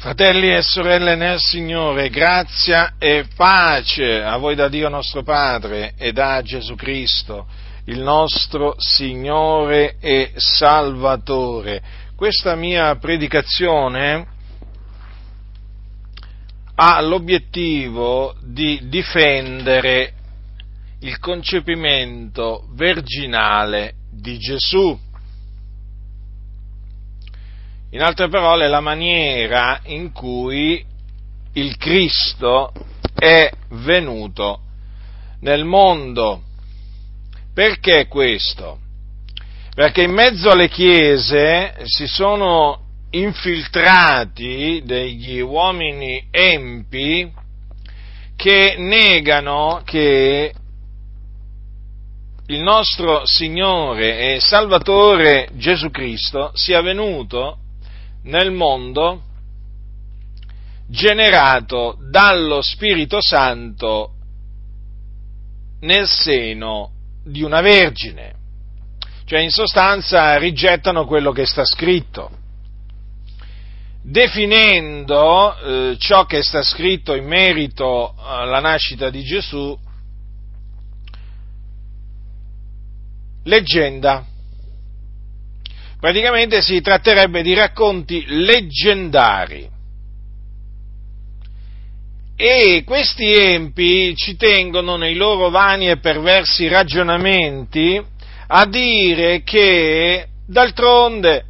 Fratelli e sorelle nel Signore, grazia e pace a voi da Dio nostro Padre e da Gesù Cristo, il nostro Signore e Salvatore. Questa mia predicazione ha l'obiettivo di difendere il concepimento virginale di Gesù in altre parole, la maniera in cui il Cristo è venuto nel mondo. Perché questo? Perché in mezzo alle chiese si sono infiltrati degli uomini empi che negano che il nostro Signore e Salvatore Gesù Cristo sia venuto nel mondo generato dallo Spirito Santo nel seno di una vergine. Cioè in sostanza rigettano quello che sta scritto, definendo eh, ciò che sta scritto in merito alla nascita di Gesù leggenda praticamente si tratterebbe di racconti leggendari. E questi empi ci tengono nei loro vani e perversi ragionamenti a dire che d'altronde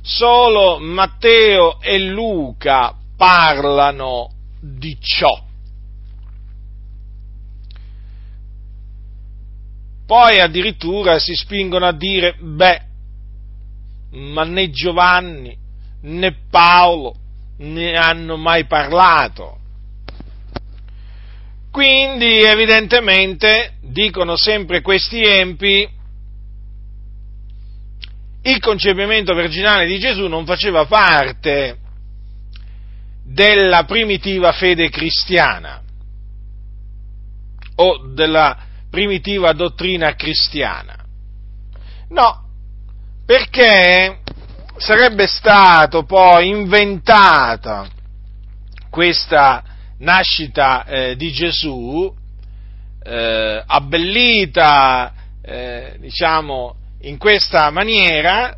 solo Matteo e Luca parlano di ciò. Poi addirittura si spingono a dire, beh, ma né Giovanni né Paolo ne hanno mai parlato. Quindi evidentemente, dicono sempre questi empi, il concepimento virginale di Gesù non faceva parte della primitiva fede cristiana o della primitiva dottrina cristiana. No, perché sarebbe stato poi inventata questa nascita eh, di Gesù, eh, abbellita, eh, diciamo, in questa maniera,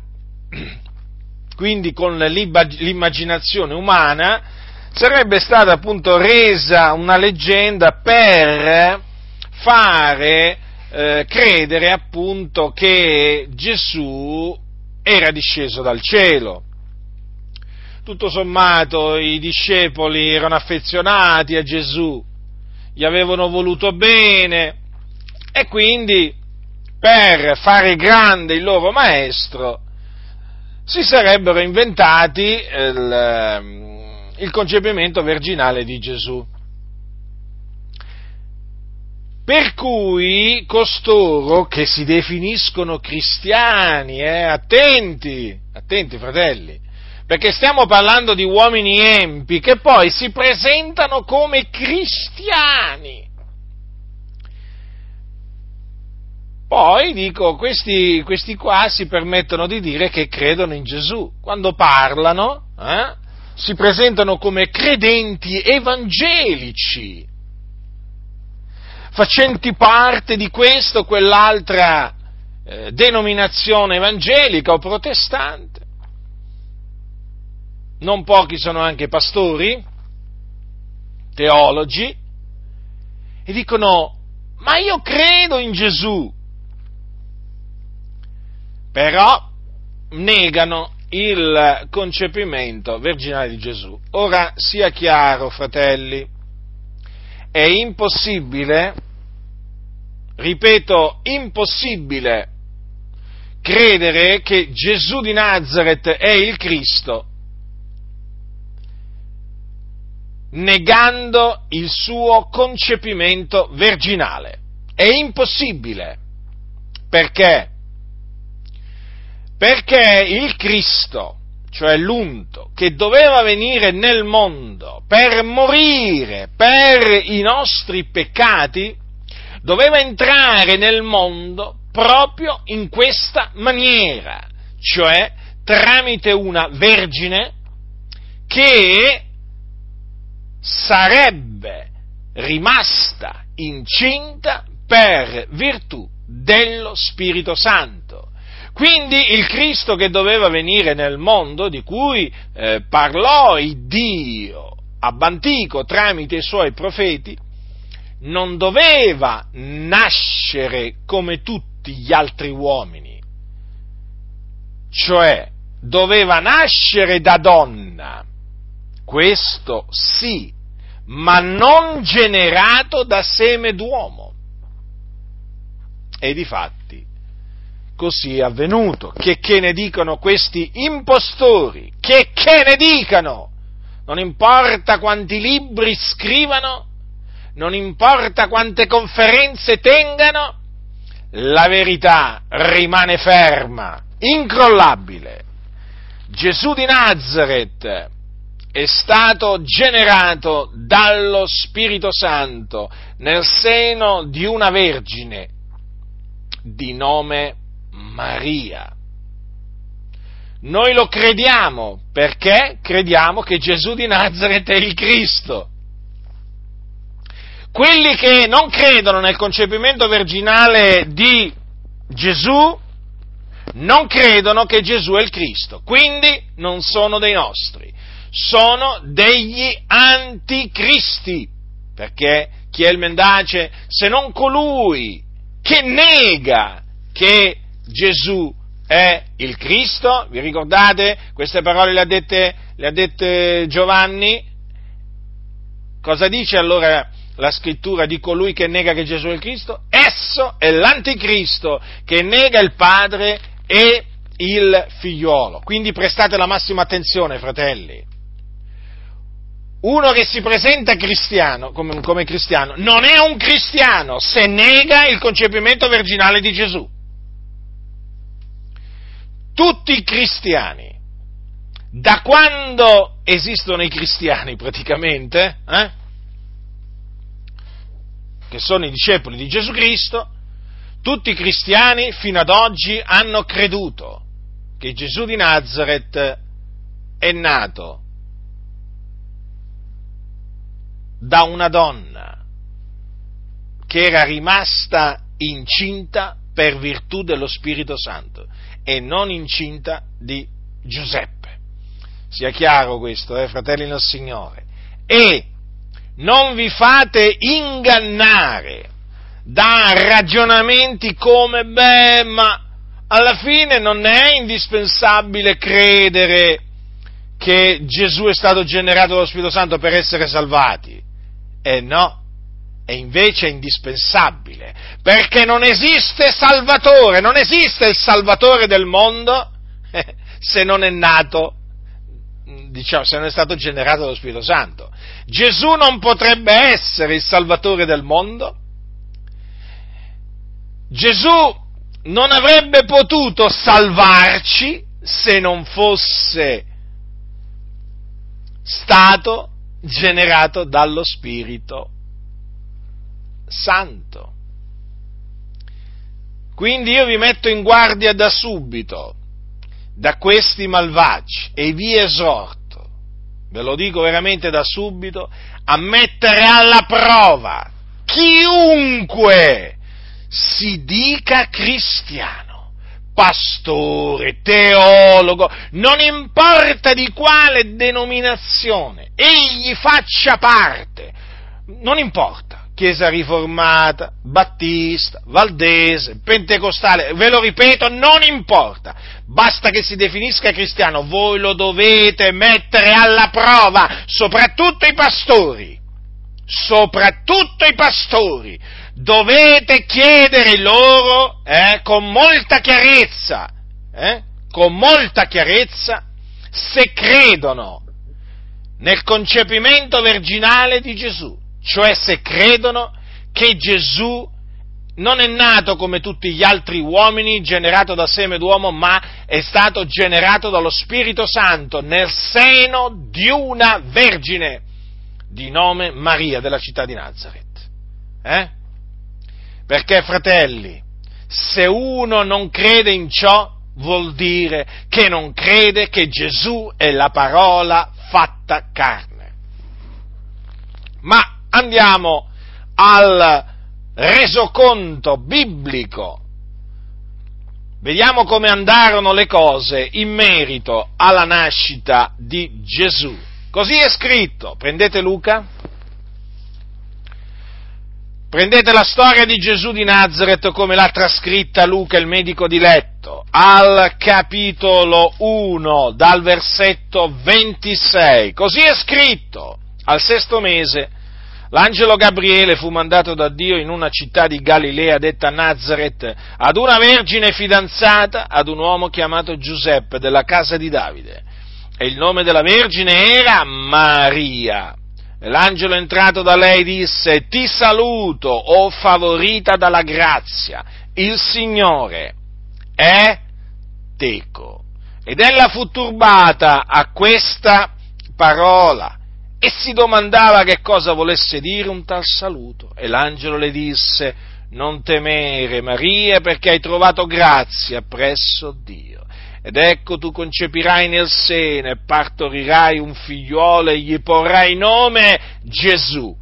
quindi con l'immaginazione umana, sarebbe stata appunto resa una leggenda per fare eh, credere appunto che Gesù era disceso dal cielo. Tutto sommato i discepoli erano affezionati a Gesù, gli avevano voluto bene e quindi per fare grande il loro maestro si sarebbero inventati il, il concepimento virginale di Gesù. Per cui costoro che si definiscono cristiani, eh, attenti, attenti fratelli, perché stiamo parlando di uomini empi che poi si presentano come cristiani. Poi dico, questi, questi qua si permettono di dire che credono in Gesù. Quando parlano, eh, si presentano come credenti evangelici facenti parte di questa o quell'altra eh, denominazione evangelica o protestante. Non pochi sono anche pastori, teologi, e dicono, ma io credo in Gesù, però negano il concepimento virginale di Gesù. Ora sia chiaro, fratelli, è impossibile ripeto, impossibile credere che Gesù di Nazareth è il Cristo, negando il suo concepimento virginale. È impossibile. Perché? Perché il Cristo, cioè l'unto, che doveva venire nel mondo per morire per i nostri peccati, doveva entrare nel mondo proprio in questa maniera, cioè tramite una vergine che sarebbe rimasta incinta per virtù dello Spirito Santo. Quindi il Cristo che doveva venire nel mondo, di cui eh, parlò il Dio Abbantico tramite i suoi profeti, non doveva nascere come tutti gli altri uomini, cioè doveva nascere da donna, questo sì, ma non generato da seme d'uomo. E difatti così è avvenuto. Che, che ne dicono questi impostori? Che, che ne dicano? Non importa quanti libri scrivano, non importa quante conferenze tengano, la verità rimane ferma, incrollabile. Gesù di Nazareth è stato generato dallo Spirito Santo nel seno di una vergine di nome Maria. Noi lo crediamo perché crediamo che Gesù di Nazareth è il Cristo. Quelli che non credono nel concepimento virginale di Gesù non credono che Gesù è il Cristo, quindi non sono dei nostri, sono degli anticristi, perché chi è il mendace se non colui che nega che Gesù è il Cristo? Vi ricordate? Queste parole le ha dette, le ha dette Giovanni? Cosa dice allora la scrittura di colui che nega che Gesù è il Cristo? Esso è l'anticristo che nega il Padre e il figliolo. Quindi prestate la massima attenzione, fratelli. Uno che si presenta cristiano, come, come cristiano, non è un cristiano se nega il concepimento virginale di Gesù tutti i cristiani, da quando esistono i cristiani praticamente, eh? Che sono i discepoli di Gesù Cristo, tutti i cristiani fino ad oggi hanno creduto che Gesù di Nazareth è nato da una donna che era rimasta incinta per virtù dello Spirito Santo e non incinta di Giuseppe. Sia chiaro questo, eh, fratelli del Signore. E non vi fate ingannare da ragionamenti come, beh, ma alla fine non è indispensabile credere che Gesù è stato generato dallo Spirito Santo per essere salvati. Eh no, è invece indispensabile, perché non esiste Salvatore, non esiste il Salvatore del mondo se non è nato, diciamo, se non è stato generato dallo Spirito Santo. Gesù non potrebbe essere il Salvatore del mondo, Gesù non avrebbe potuto salvarci se non fosse stato generato dallo Spirito santo. Quindi io vi metto in guardia da subito da questi malvagi e vi esorto, ve lo dico veramente da subito, a mettere alla prova chiunque si dica cristiano, pastore, teologo, non importa di quale denominazione egli faccia parte, non importa Chiesa riformata, battista, valdese, pentecostale, ve lo ripeto, non importa, basta che si definisca cristiano, voi lo dovete mettere alla prova, soprattutto i pastori, soprattutto i pastori, dovete chiedere loro eh, con molta chiarezza, eh, con molta chiarezza, se credono nel concepimento virginale di Gesù. Cioè se credono che Gesù non è nato come tutti gli altri uomini, generato da seme d'uomo, ma è stato generato dallo Spirito Santo nel seno di una vergine di nome Maria della città di Nazareth. Eh? Perché, fratelli, se uno non crede in ciò, vuol dire che non crede che Gesù è la parola fatta carne. Ma andiamo al resoconto biblico. Vediamo come andarono le cose in merito alla nascita di Gesù. Così è scritto, prendete Luca, prendete la storia di Gesù di Nazareth come l'ha trascritta Luca, il medico di letto, al capitolo 1, dal versetto 26. Così è scritto, al sesto mese L'angelo Gabriele fu mandato da Dio in una città di Galilea detta Nazareth ad una vergine fidanzata ad un uomo chiamato Giuseppe della casa di Davide. E il nome della vergine era Maria. L'angelo entrato da lei disse, ti saluto, o oh favorita dalla grazia, il Signore è teco. Ed ella fu turbata a questa parola e si domandava che cosa volesse dire un tal saluto. E l'angelo le disse, non temere Maria perché hai trovato grazia presso Dio. Ed ecco tu concepirai nel seno e partorirai un figliuolo e gli porrai nome Gesù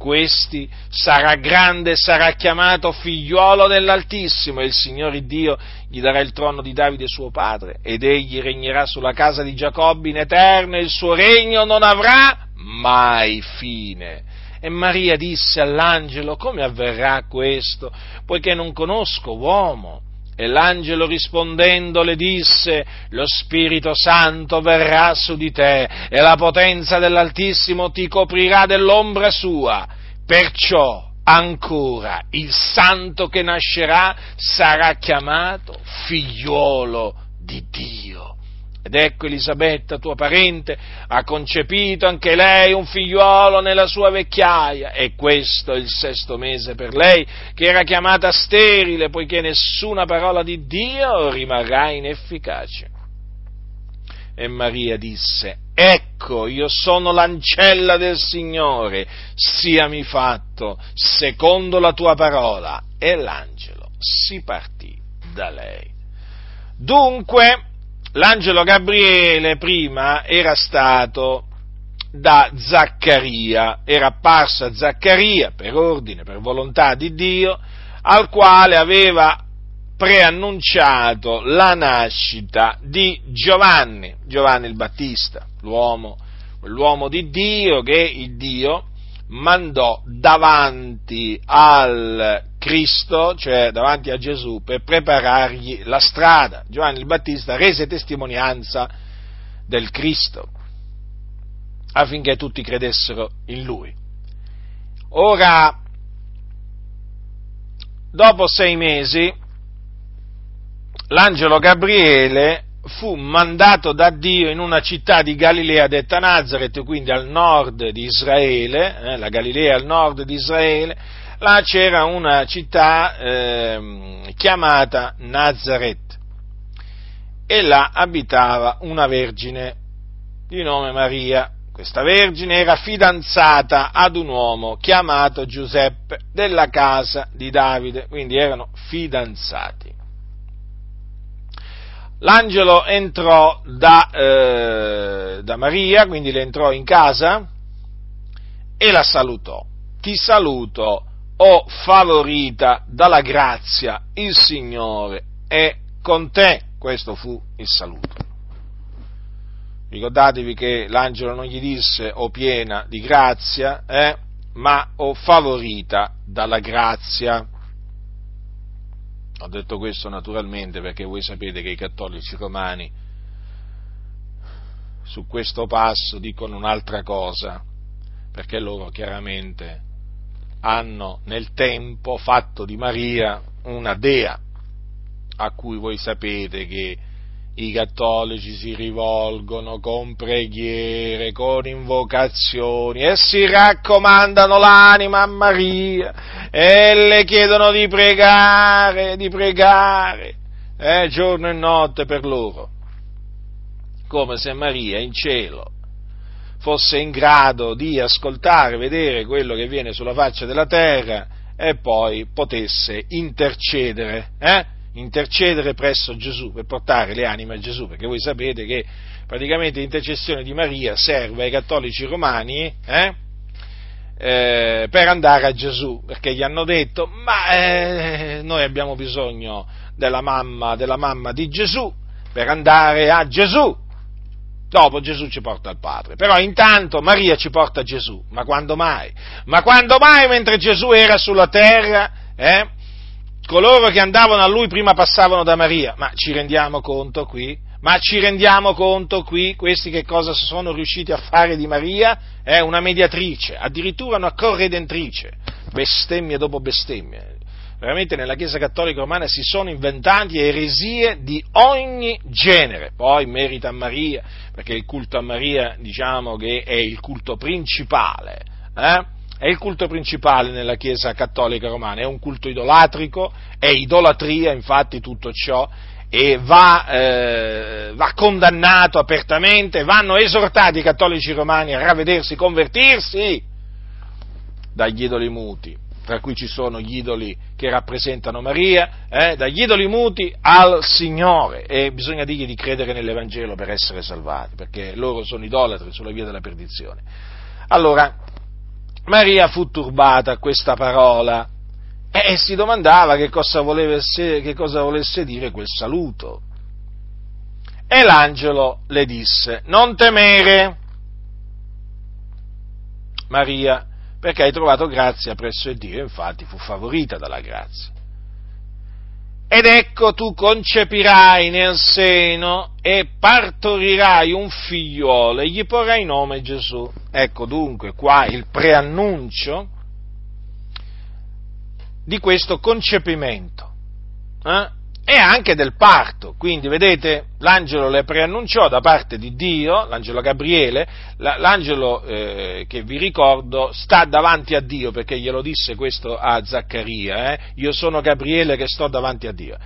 questi sarà grande sarà chiamato figliuolo dell'Altissimo e il Signore Dio gli darà il trono di Davide suo padre ed egli regnerà sulla casa di Giacobbe in eterno e il suo regno non avrà mai fine. E Maria disse all'angelo, come avverrà questo, poiché non conosco uomo? E l'angelo rispondendo le disse, lo Spirito Santo verrà su di te e la potenza dell'Altissimo ti coprirà dell'ombra sua. Perciò ancora il santo che nascerà sarà chiamato figliuolo di Dio. Ed ecco Elisabetta, tua parente, ha concepito anche lei un figliuolo nella sua vecchiaia, e questo è il sesto mese per lei, che era chiamata sterile, poiché nessuna parola di Dio rimarrà inefficace. E Maria disse, ecco, io sono l'ancella del Signore, siami fatto secondo la tua parola. E l'angelo si partì da lei. Dunque, l'angelo Gabriele prima era stato da Zaccaria, era apparso a Zaccaria per ordine, per volontà di Dio, al quale aveva preannunciato la nascita di Giovanni, Giovanni il Battista, l'uomo, l'uomo di Dio che il Dio mandò davanti al Cristo, cioè davanti a Gesù, per preparargli la strada. Giovanni il Battista rese testimonianza del Cristo affinché tutti credessero in lui. Ora, dopo sei mesi, l'angelo Gabriele fu mandato da Dio in una città di Galilea detta Nazareth, quindi al nord di Israele, eh, la Galilea al nord di Israele, là c'era una città eh, chiamata Nazareth e là abitava una vergine di nome Maria. Questa vergine era fidanzata ad un uomo chiamato Giuseppe della casa di Davide, quindi erano fidanzati. L'angelo entrò da, eh, da Maria, quindi le entrò in casa e la salutò. Ti saluto, o favorita dalla grazia, il Signore è con te. Questo fu il saluto. Ricordatevi che l'angelo non gli disse o piena di grazia, eh, ma o favorita dalla grazia. Ho detto questo naturalmente perché voi sapete che i cattolici romani su questo passo dicono un'altra cosa, perché loro chiaramente hanno nel tempo fatto di Maria una dea, a cui voi sapete che i cattolici si rivolgono con preghiere, con invocazioni e si raccomandano l'anima a Maria. E le chiedono di pregare, di pregare, eh, giorno e notte per loro, come se Maria in cielo fosse in grado di ascoltare, vedere quello che viene sulla faccia della terra e poi potesse intercedere, eh? Intercedere presso Gesù, per portare le anime a Gesù, perché voi sapete che praticamente l'intercessione di Maria serve ai cattolici romani eh, eh, per andare a Gesù, perché gli hanno detto, ma eh, noi abbiamo bisogno della mamma, della mamma di Gesù per andare a Gesù. Dopo Gesù ci porta al Padre. Però intanto Maria ci porta a Gesù. Ma quando mai? Ma quando mai mentre Gesù era sulla terra, eh, coloro che andavano a lui prima passavano da Maria? Ma ci rendiamo conto qui? Ma ci rendiamo conto qui questi che cosa sono riusciti a fare di Maria? È eh, una mediatrice, addirittura una corredentrice. Bestemmie dopo bestemmie veramente nella Chiesa Cattolica Romana si sono inventati eresie di ogni genere, poi merita a Maria, perché il culto a Maria diciamo che è il culto principale, eh? È il culto principale nella Chiesa Cattolica Romana, è un culto idolatrico, è idolatria infatti tutto ciò, e va, eh, va, condannato apertamente, vanno esortati i cattolici romani a ravvedersi, convertirsi dagli idoli muti tra cui ci sono gli idoli che rappresentano Maria, eh, dagli idoli muti al Signore e bisogna dirgli di credere nell'Evangelo per essere salvati, perché loro sono idolatri sulla via della perdizione. Allora, Maria fu turbata a questa parola e si domandava che cosa, volesse, che cosa volesse dire quel saluto. E l'angelo le disse, non temere. Maria perché hai trovato grazia presso il Dio, infatti fu favorita dalla grazia. Ed ecco tu concepirai nel seno e partorirai un figliuolo e gli porrai nome Gesù. Ecco dunque qua il preannuncio di questo concepimento. Eh? E anche del parto. Quindi, vedete, l'angelo le preannunciò da parte di Dio, l'angelo Gabriele, l'angelo eh, che vi ricordo sta davanti a Dio, perché glielo disse questo a Zaccaria, eh? io sono Gabriele che sto davanti a Dio.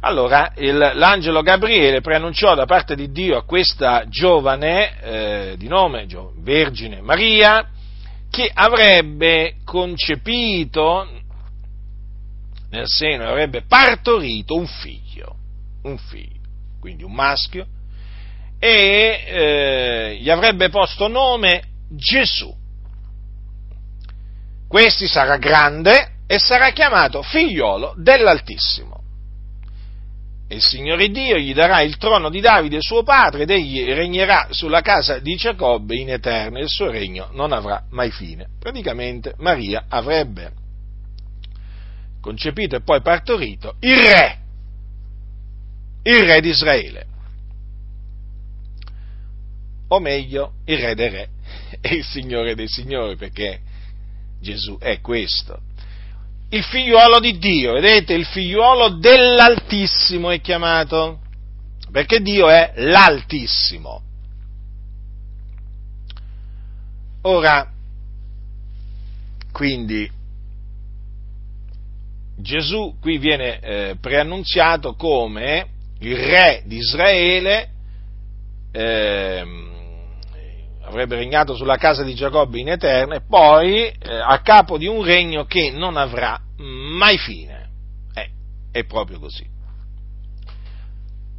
Allora, il, l'angelo Gabriele preannunciò da parte di Dio a questa giovane eh, di nome Vergine Maria, che avrebbe concepito nel seno e avrebbe partorito un figlio, un figlio, quindi un maschio, e eh, gli avrebbe posto nome Gesù. Questi sarà grande e sarà chiamato figliolo dell'Altissimo. E il Signore Dio gli darà il trono di Davide suo padre ed egli regnerà sulla casa di Giacobbe in eterno e il suo regno non avrà mai fine. Praticamente Maria avrebbe concepito e poi partorito, il re, il re di Israele. O meglio, il re dei re e il signore dei signori, perché Gesù è questo. Il figliuolo di Dio, vedete, il figliuolo dell'Altissimo è chiamato, perché Dio è l'Altissimo. Ora, quindi, Gesù qui viene eh, preannunziato come il re di Israele, eh, avrebbe regnato sulla casa di Giacobbe in eterno e poi eh, a capo di un regno che non avrà mai fine. Eh, è proprio così.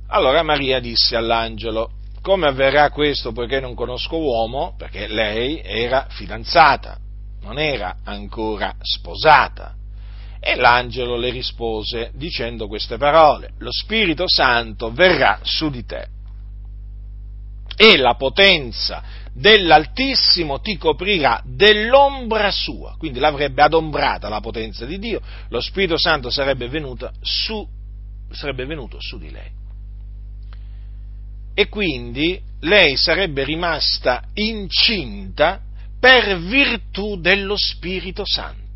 Allora Maria disse all'angelo, come avverrà questo poiché non conosco uomo? Perché lei era fidanzata, non era ancora sposata. E l'angelo le rispose dicendo queste parole, lo Spirito Santo verrà su di te. E la potenza dell'Altissimo ti coprirà dell'ombra sua, quindi l'avrebbe adombrata la potenza di Dio, lo Spirito Santo sarebbe venuto su, sarebbe venuto su di lei. E quindi lei sarebbe rimasta incinta per virtù dello Spirito Santo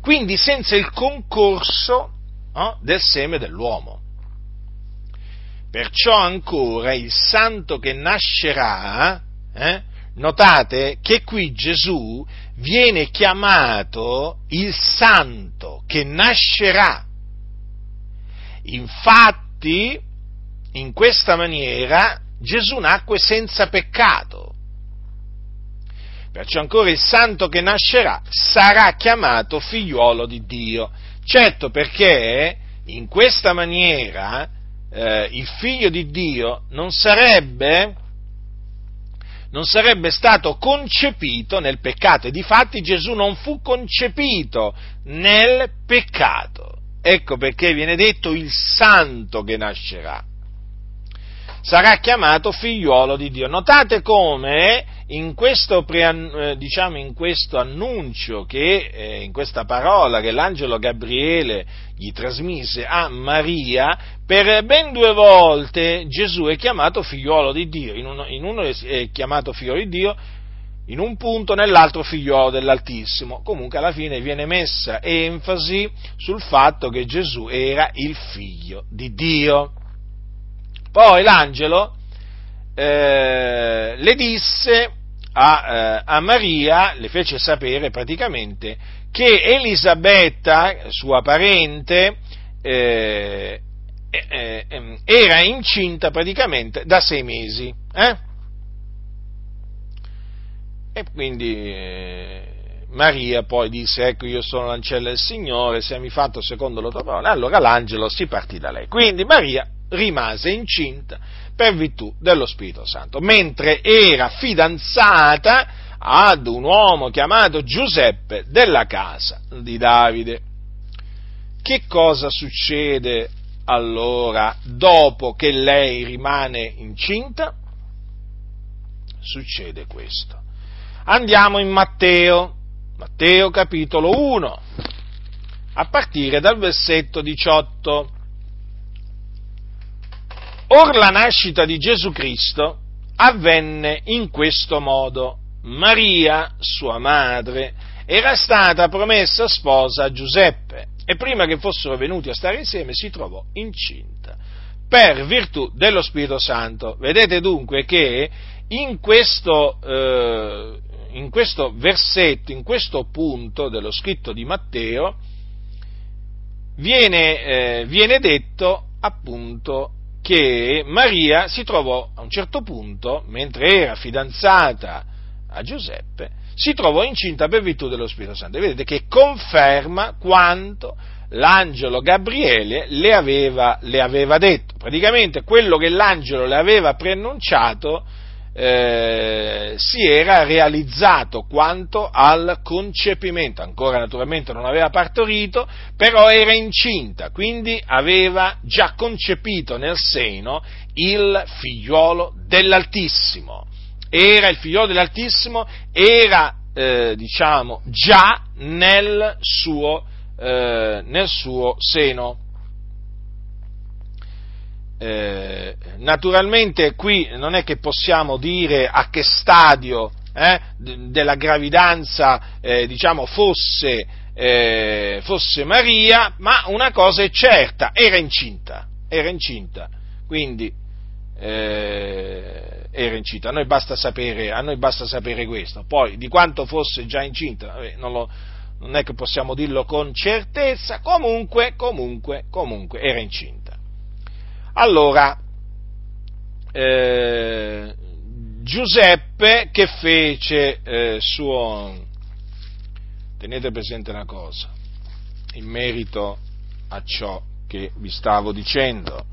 quindi senza il concorso no, del seme dell'uomo. Perciò ancora il santo che nascerà, eh, notate che qui Gesù viene chiamato il santo che nascerà. Infatti, in questa maniera Gesù nacque senza peccato. Perciò ancora il santo che nascerà sarà chiamato figliuolo di Dio. Certo perché in questa maniera eh, il figlio di Dio non sarebbe, non sarebbe stato concepito nel peccato e difatti Gesù non fu concepito nel peccato. Ecco perché viene detto il santo che nascerà. Sarà chiamato figliuolo di Dio. Notate come in questo, pre, diciamo, in questo annuncio, che, eh, in questa parola che l'angelo Gabriele gli trasmise a Maria, per ben due volte Gesù è chiamato figliuolo di Dio. In uno, in uno è chiamato figliuolo di Dio, in un punto, nell'altro figliuolo dell'Altissimo. Comunque alla fine viene messa enfasi sul fatto che Gesù era il figlio di Dio. Poi l'angelo eh, le disse a, eh, a, Maria, le fece sapere praticamente che Elisabetta, sua parente, eh, eh, ehm, era incinta praticamente da sei mesi. Eh? E quindi eh, Maria poi disse, ecco io sono l'ancella del Signore, se mi fatto secondo la tua parola. Allora l'angelo si partì da lei. Quindi Maria rimase incinta per virtù dello Spirito Santo, mentre era fidanzata ad un uomo chiamato Giuseppe della casa di Davide. Che cosa succede allora dopo che lei rimane incinta? Succede questo. Andiamo in Matteo, Matteo capitolo 1, a partire dal versetto 18. Or la nascita di Gesù Cristo avvenne in questo modo. Maria, sua madre, era stata promessa sposa a Giuseppe e prima che fossero venuti a stare insieme si trovò incinta per virtù dello Spirito Santo. Vedete dunque che in questo, eh, in questo versetto, in questo punto dello scritto di Matteo, viene, eh, viene detto appunto che Maria si trovò a un certo punto, mentre era fidanzata a Giuseppe, si trovò incinta per virtù dello Spirito Santo. E vedete che conferma quanto l'angelo Gabriele le aveva, le aveva detto. Praticamente quello che l'angelo le aveva preannunciato eh, si era realizzato quanto al concepimento, ancora naturalmente non aveva partorito, però era incinta, quindi aveva già concepito nel seno il figliuolo dell'Altissimo. Era il figliolo dell'Altissimo, era eh, diciamo già nel suo, eh, nel suo seno. Eh, naturalmente qui non è che possiamo dire a che stadio eh, della gravidanza eh, diciamo, fosse, eh, fosse, Maria, ma una cosa è certa, era incinta, era incinta, quindi eh, era incinta, a noi, sapere, a noi, basta sapere, questo, poi di quanto fosse già incinta, non, lo, non è che possiamo dirlo con certezza, comunque, comunque, comunque era incinta. Allora, eh, Giuseppe che fece eh, suo... Tenete presente una cosa, in merito a ciò che vi stavo dicendo,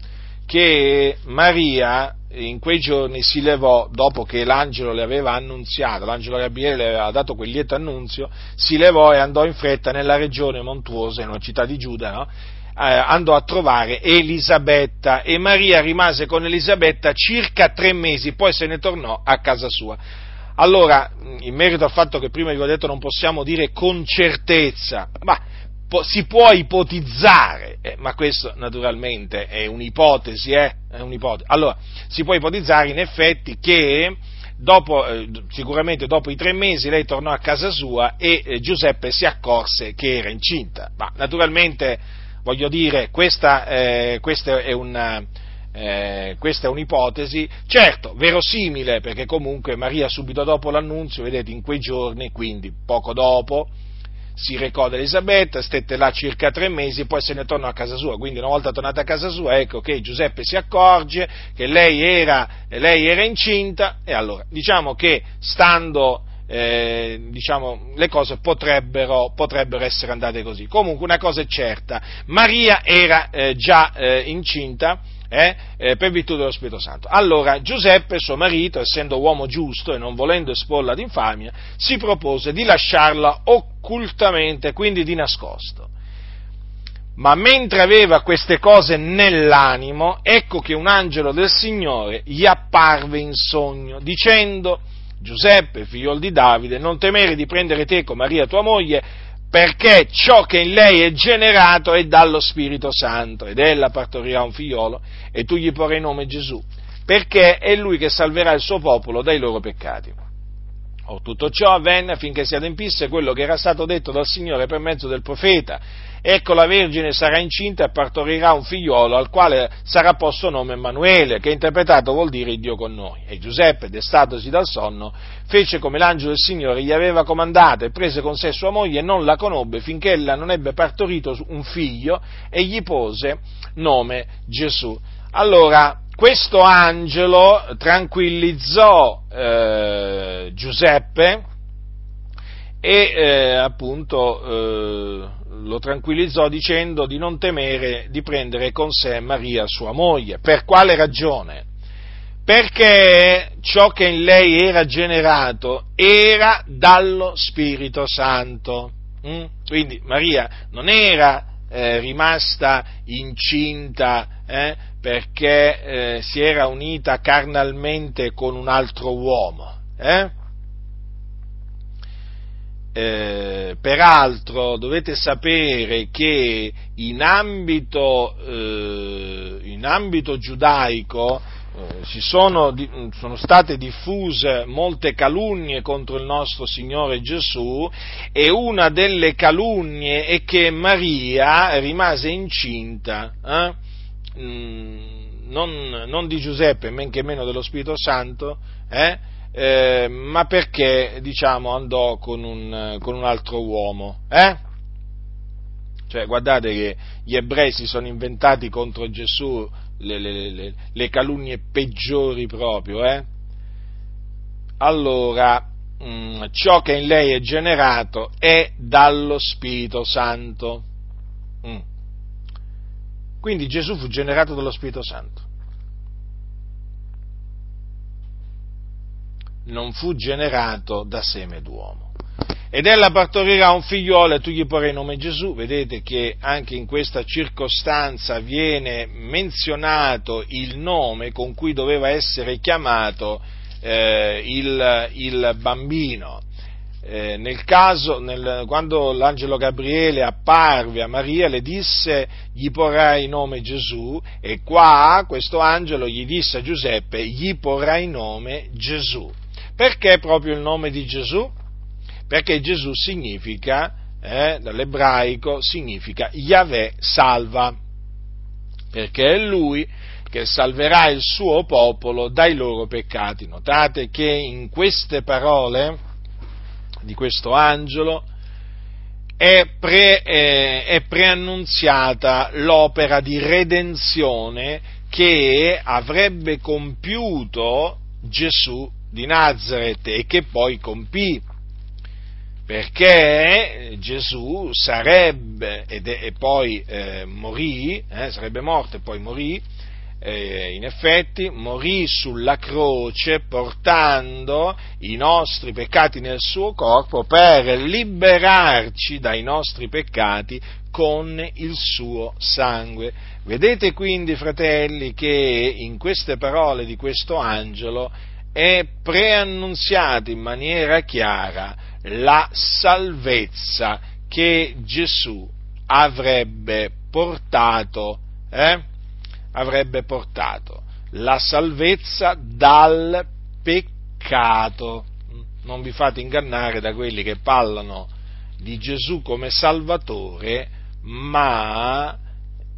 che Maria in quei giorni si levò, dopo che l'angelo le aveva annunziato, l'angelo Gabriele le aveva dato quel lieto annunzio, si levò e andò in fretta nella regione montuosa, in una città di Giuda, no? Eh, andò a trovare Elisabetta e Maria rimase con Elisabetta circa tre mesi, poi se ne tornò a casa sua. Allora, in merito al fatto che prima vi ho detto non possiamo dire con certezza, ma po- si può ipotizzare, eh, ma questo naturalmente è un'ipotesi, eh, è un'ipotesi. Allora, si può ipotizzare in effetti che dopo, eh, sicuramente dopo i tre mesi lei tornò a casa sua e eh, Giuseppe si accorse che era incinta, ma naturalmente voglio dire, questa, eh, questa, è una, eh, questa, è un'ipotesi, certo, verosimile, perché comunque Maria subito dopo l'annunzio, vedete, in quei giorni, quindi poco dopo, si recò da Elisabetta, stette là circa tre mesi e poi se ne tornò a casa sua. Quindi una volta tornata a casa sua, ecco che Giuseppe si accorge che lei era, lei era incinta e allora diciamo che stando eh, diciamo, le cose potrebbero, potrebbero, essere andate così. Comunque una cosa è certa, Maria era eh, già eh, incinta eh, eh, per virtù dello Spirito Santo. Allora Giuseppe, suo marito, essendo uomo giusto e non volendo esporla ad infamia, si propose di lasciarla occultamente, quindi di nascosto. Ma mentre aveva queste cose nell'animo, ecco che un angelo del Signore gli apparve in sogno, dicendo, Giuseppe, figlio di Davide, non temere di prendere te con Maria tua moglie, perché ciò che in lei è generato è dallo Spirito Santo, ed ella partorirà un figliolo, e tu gli porrai nome Gesù, perché è lui che salverà il suo popolo dai loro peccati. Oh, tutto ciò avvenne affinché si adempisse quello che era stato detto dal Signore per mezzo del profeta. Ecco la Vergine sarà incinta e partorirà un figliolo al quale sarà posto nome Emanuele, che interpretato vuol dire Dio con noi. E Giuseppe, destatosi dal sonno, fece come l'angelo del Signore gli aveva comandato e prese con sé sua moglie e non la conobbe finché ella non ebbe partorito un figlio e gli pose nome Gesù. Allora, questo angelo tranquillizzò eh, Giuseppe e eh, appunto eh, lo tranquillizzò dicendo di non temere di prendere con sé Maria sua moglie. Per quale ragione? Perché ciò che in lei era generato era dallo Spirito Santo. Mm? Quindi Maria non era eh, rimasta incinta eh, perché eh, si era unita carnalmente con un altro uomo. Eh? Eh, peraltro dovete sapere che in ambito, eh, in ambito giudaico eh, sono, sono, state diffuse molte calunnie contro il nostro Signore Gesù e una delle calunnie è che Maria rimase incinta, eh? Non, non, di Giuseppe, men che meno dello Spirito Santo, eh? eh ma perché diciamo, andò con un, con un altro uomo. Eh? Cioè, guardate che gli ebrei si sono inventati contro Gesù le, le, le, le calunnie peggiori proprio, eh? Allora, mh, mm, ciò che in lei è generato è dallo Spirito Santo. Mm. Quindi Gesù fu generato dallo Spirito Santo. Non fu generato da seme d'uomo ed ella partorirà un figliolo e tu gli porrai nome Gesù. Vedete che anche in questa circostanza viene menzionato il nome con cui doveva essere chiamato eh, il, il, bambino. Eh, nel caso, nel, quando l'angelo Gabriele apparve a Maria, le disse gli porrai nome Gesù e qua questo angelo gli disse a Giuseppe gli porrai nome Gesù. Perché proprio il nome di Gesù? perché Gesù significa, eh, dall'ebraico, significa Yahweh salva, perché è Lui che salverà il suo popolo dai loro peccati. Notate che in queste parole di questo angelo è, pre, eh, è preannunziata l'opera di redenzione che avrebbe compiuto Gesù di Nazareth e che poi compì. Perché Gesù sarebbe e, poi eh, morì, eh, sarebbe morto e poi morì, eh, in effetti morì sulla croce portando i nostri peccati nel suo corpo per liberarci dai nostri peccati con il suo sangue. Vedete quindi, fratelli, che in queste parole di questo angelo è preannunziata in maniera chiara la salvezza che Gesù avrebbe portato, eh? Avrebbe portato, la salvezza dal peccato. Non vi fate ingannare da quelli che parlano di Gesù come Salvatore, ma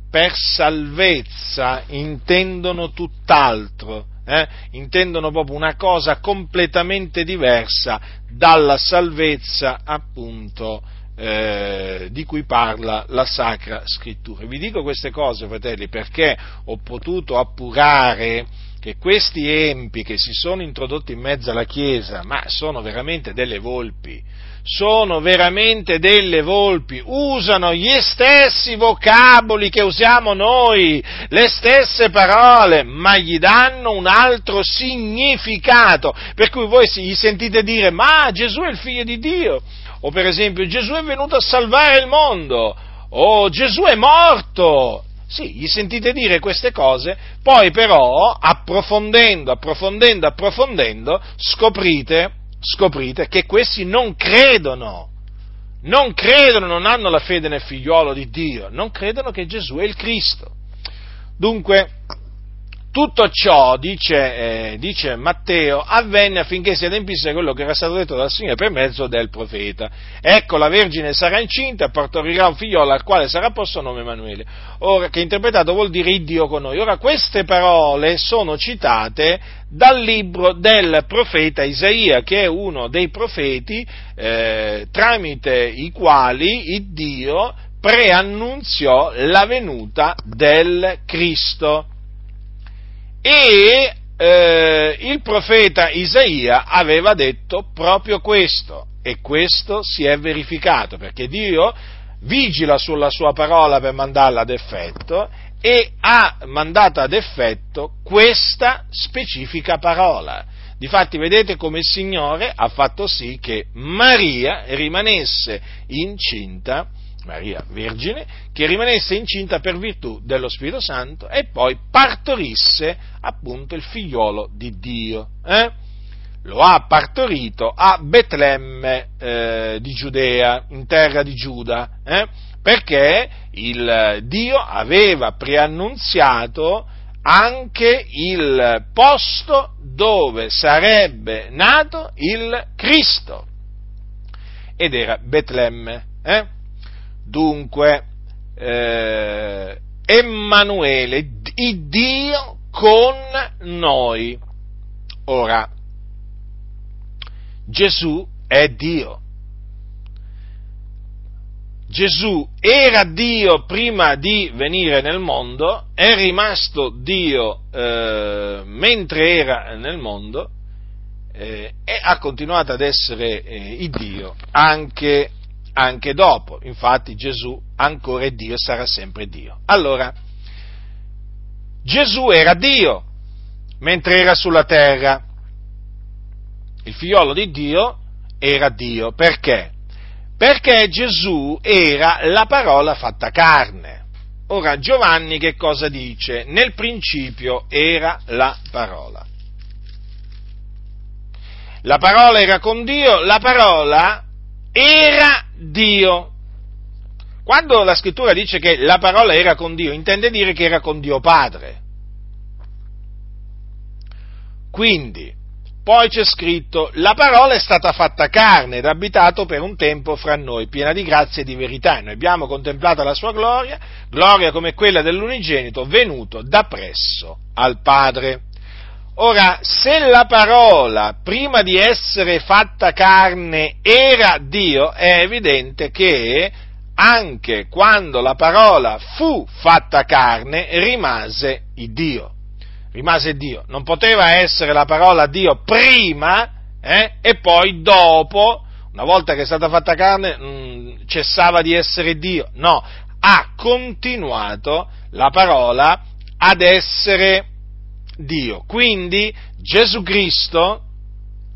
per salvezza intendono tutt'altro eh, intendono proprio una cosa completamente diversa dalla salvezza appunto eh, di cui parla la Sacra Scrittura. Vi dico queste cose, fratelli, perché ho potuto appurare che questi empi che si sono introdotti in mezzo alla Chiesa, ma sono veramente delle volpi, sono veramente delle volpi, usano gli stessi vocaboli che usiamo noi, le stesse parole, ma gli danno un altro significato, per cui voi gli sentite dire, ma Gesù è il figlio di Dio, o per esempio Gesù è venuto a salvare il mondo, o Gesù è morto, sì, gli sentite dire queste cose, poi però, approfondendo, approfondendo, approfondendo, scoprite, scoprite che questi non credono, non credono, non hanno la fede nel figliuolo di Dio, non credono che Gesù è il Cristo. Dunque, tutto ciò, dice, eh, dice, Matteo, avvenne affinché si adempisse quello che era stato detto dal Signore per mezzo del profeta. Ecco, la Vergine sarà incinta e partorirà un figliolo al quale sarà posto nome Emanuele, ora, che interpretato vuol dire il Dio con noi. Ora, queste parole sono citate dal libro del profeta Isaia, che è uno dei profeti eh, tramite i quali il Dio preannunziò la venuta del Cristo e eh, il profeta Isaia aveva detto proprio questo e questo si è verificato perché Dio vigila sulla sua parola per mandarla ad effetto e ha mandato ad effetto questa specifica parola. Difatti vedete come il Signore ha fatto sì che Maria rimanesse incinta Maria Vergine, che rimanesse incinta per virtù dello Spirito Santo e poi partorisse appunto il figliolo di Dio. Eh? Lo ha partorito a Betlemme eh, di Giudea, in terra di Giuda, eh? perché il Dio aveva preannunziato anche il posto dove sarebbe nato il Cristo. Ed era Betlemme. Eh? Dunque, eh, Emanuele, il Dio con noi. Ora, Gesù è Dio. Gesù era Dio prima di venire nel mondo, è rimasto Dio eh, mentre era nel mondo eh, e ha continuato ad essere eh, Dio anche anche dopo. Infatti Gesù ancora è Dio e sarà sempre Dio. Allora, Gesù era Dio mentre era sulla terra. Il figliolo di Dio era Dio. Perché? Perché Gesù era la parola fatta carne. Ora Giovanni che cosa dice? Nel principio era la parola. La parola era con Dio, la parola era Dio. Quando la scrittura dice che la parola era con Dio, intende dire che era con Dio Padre. Quindi, poi c'è scritto, la parola è stata fatta carne ed abitato per un tempo fra noi, piena di grazia e di verità. Noi abbiamo contemplato la sua gloria, gloria come quella dell'unigenito, venuto da presso al Padre. Ora, se la parola, prima di essere fatta carne, era Dio, è evidente che anche quando la parola fu fatta carne, rimase Dio. Rimase Dio. Non poteva essere la parola Dio prima eh, e poi dopo, una volta che è stata fatta carne, mh, mm, cessava di essere Dio. No, ha continuato la parola ad essere Dio. Quindi Gesù Cristo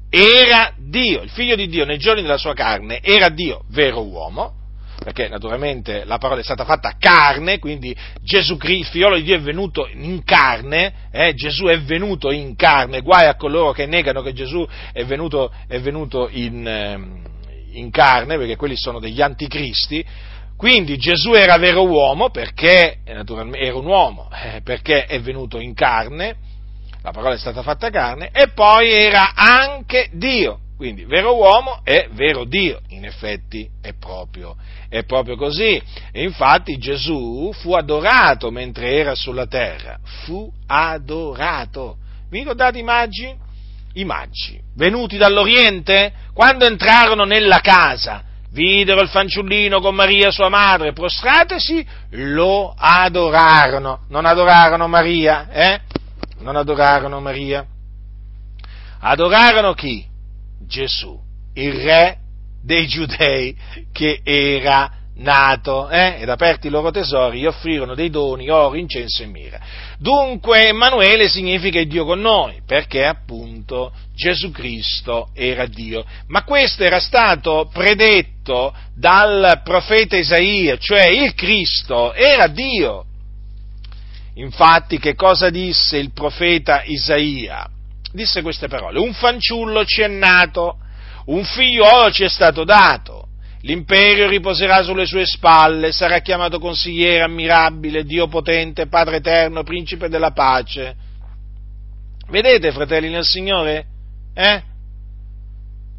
era Dio, il figlio di Dio nei giorni della sua carne, era Dio, vero uomo, perché naturalmente la parola è stata fatta carne, quindi Gesù Cristo, figliolo di Dio è venuto in carne, eh, Gesù è venuto in carne, guai a coloro che negano che Gesù è venuto, è venuto in, ehm, in carne, perché quelli sono degli anticristi, quindi Gesù era vero uomo perché, era un uomo, eh, perché è venuto in carne, la parola è stata fatta carne, e poi era anche Dio. Quindi vero uomo è vero Dio, in effetti è proprio, è proprio così. E infatti Gesù fu adorato mentre era sulla terra, fu adorato. Vi ricordate i magi? I magi, venuti dall'Oriente, quando entrarono nella casa, videro il fanciullino con Maria sua madre, prostratesi, lo adorarono. Non adorarono Maria, eh? Non adorarono Maria. Adorarono chi? Gesù, il re dei giudei che era nato, eh? ed aperti i loro tesori, gli offrirono dei doni, oro, incenso e mira. Dunque Emanuele significa Dio con noi, perché appunto Gesù Cristo era Dio. Ma questo era stato predetto dal profeta Isaia, cioè il Cristo era Dio. Infatti che cosa disse il profeta Isaia? Disse queste parole, un fanciullo ci è nato, un figliolo ci è stato dato L'imperio riposerà sulle sue spalle, sarà chiamato consigliere ammirabile, Dio potente, Padre eterno, principe della pace. Vedete, fratelli nel Signore? Eh?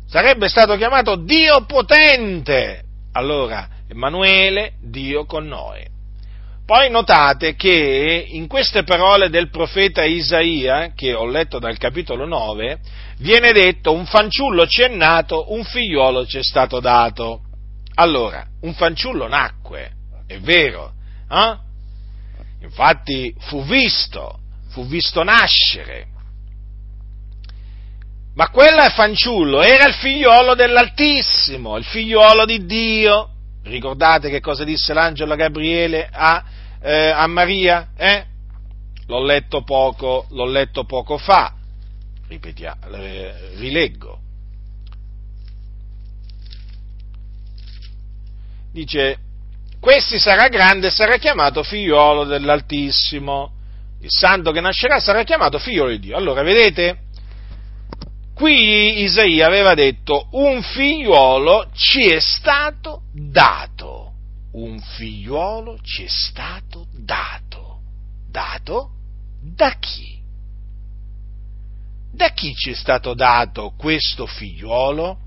Sarebbe stato chiamato Dio potente. Allora, Emanuele, Dio con noi. Poi notate che in queste parole del profeta Isaia, che ho letto dal capitolo 9, viene detto un fanciullo ci è nato, un figliuolo ci è stato dato. Allora, un fanciullo nacque, è vero, eh? infatti fu visto, fu visto nascere, ma quel fanciullo era il figliolo dell'Altissimo, il figliolo di Dio. Ricordate che cosa disse l'angelo Gabriele a, eh, a Maria? Eh? L'ho letto poco, l'ho letto poco fa, ripetiamo, eh, rileggo. dice, questi sarà grande e sarà chiamato figliolo dell'Altissimo. Il santo che nascerà sarà chiamato figliolo di Dio. Allora, vedete? Qui Isaia aveva detto, un figliuolo ci è stato dato. Un figliuolo ci è stato dato. Dato? Da chi? Da chi ci è stato dato questo figliuolo?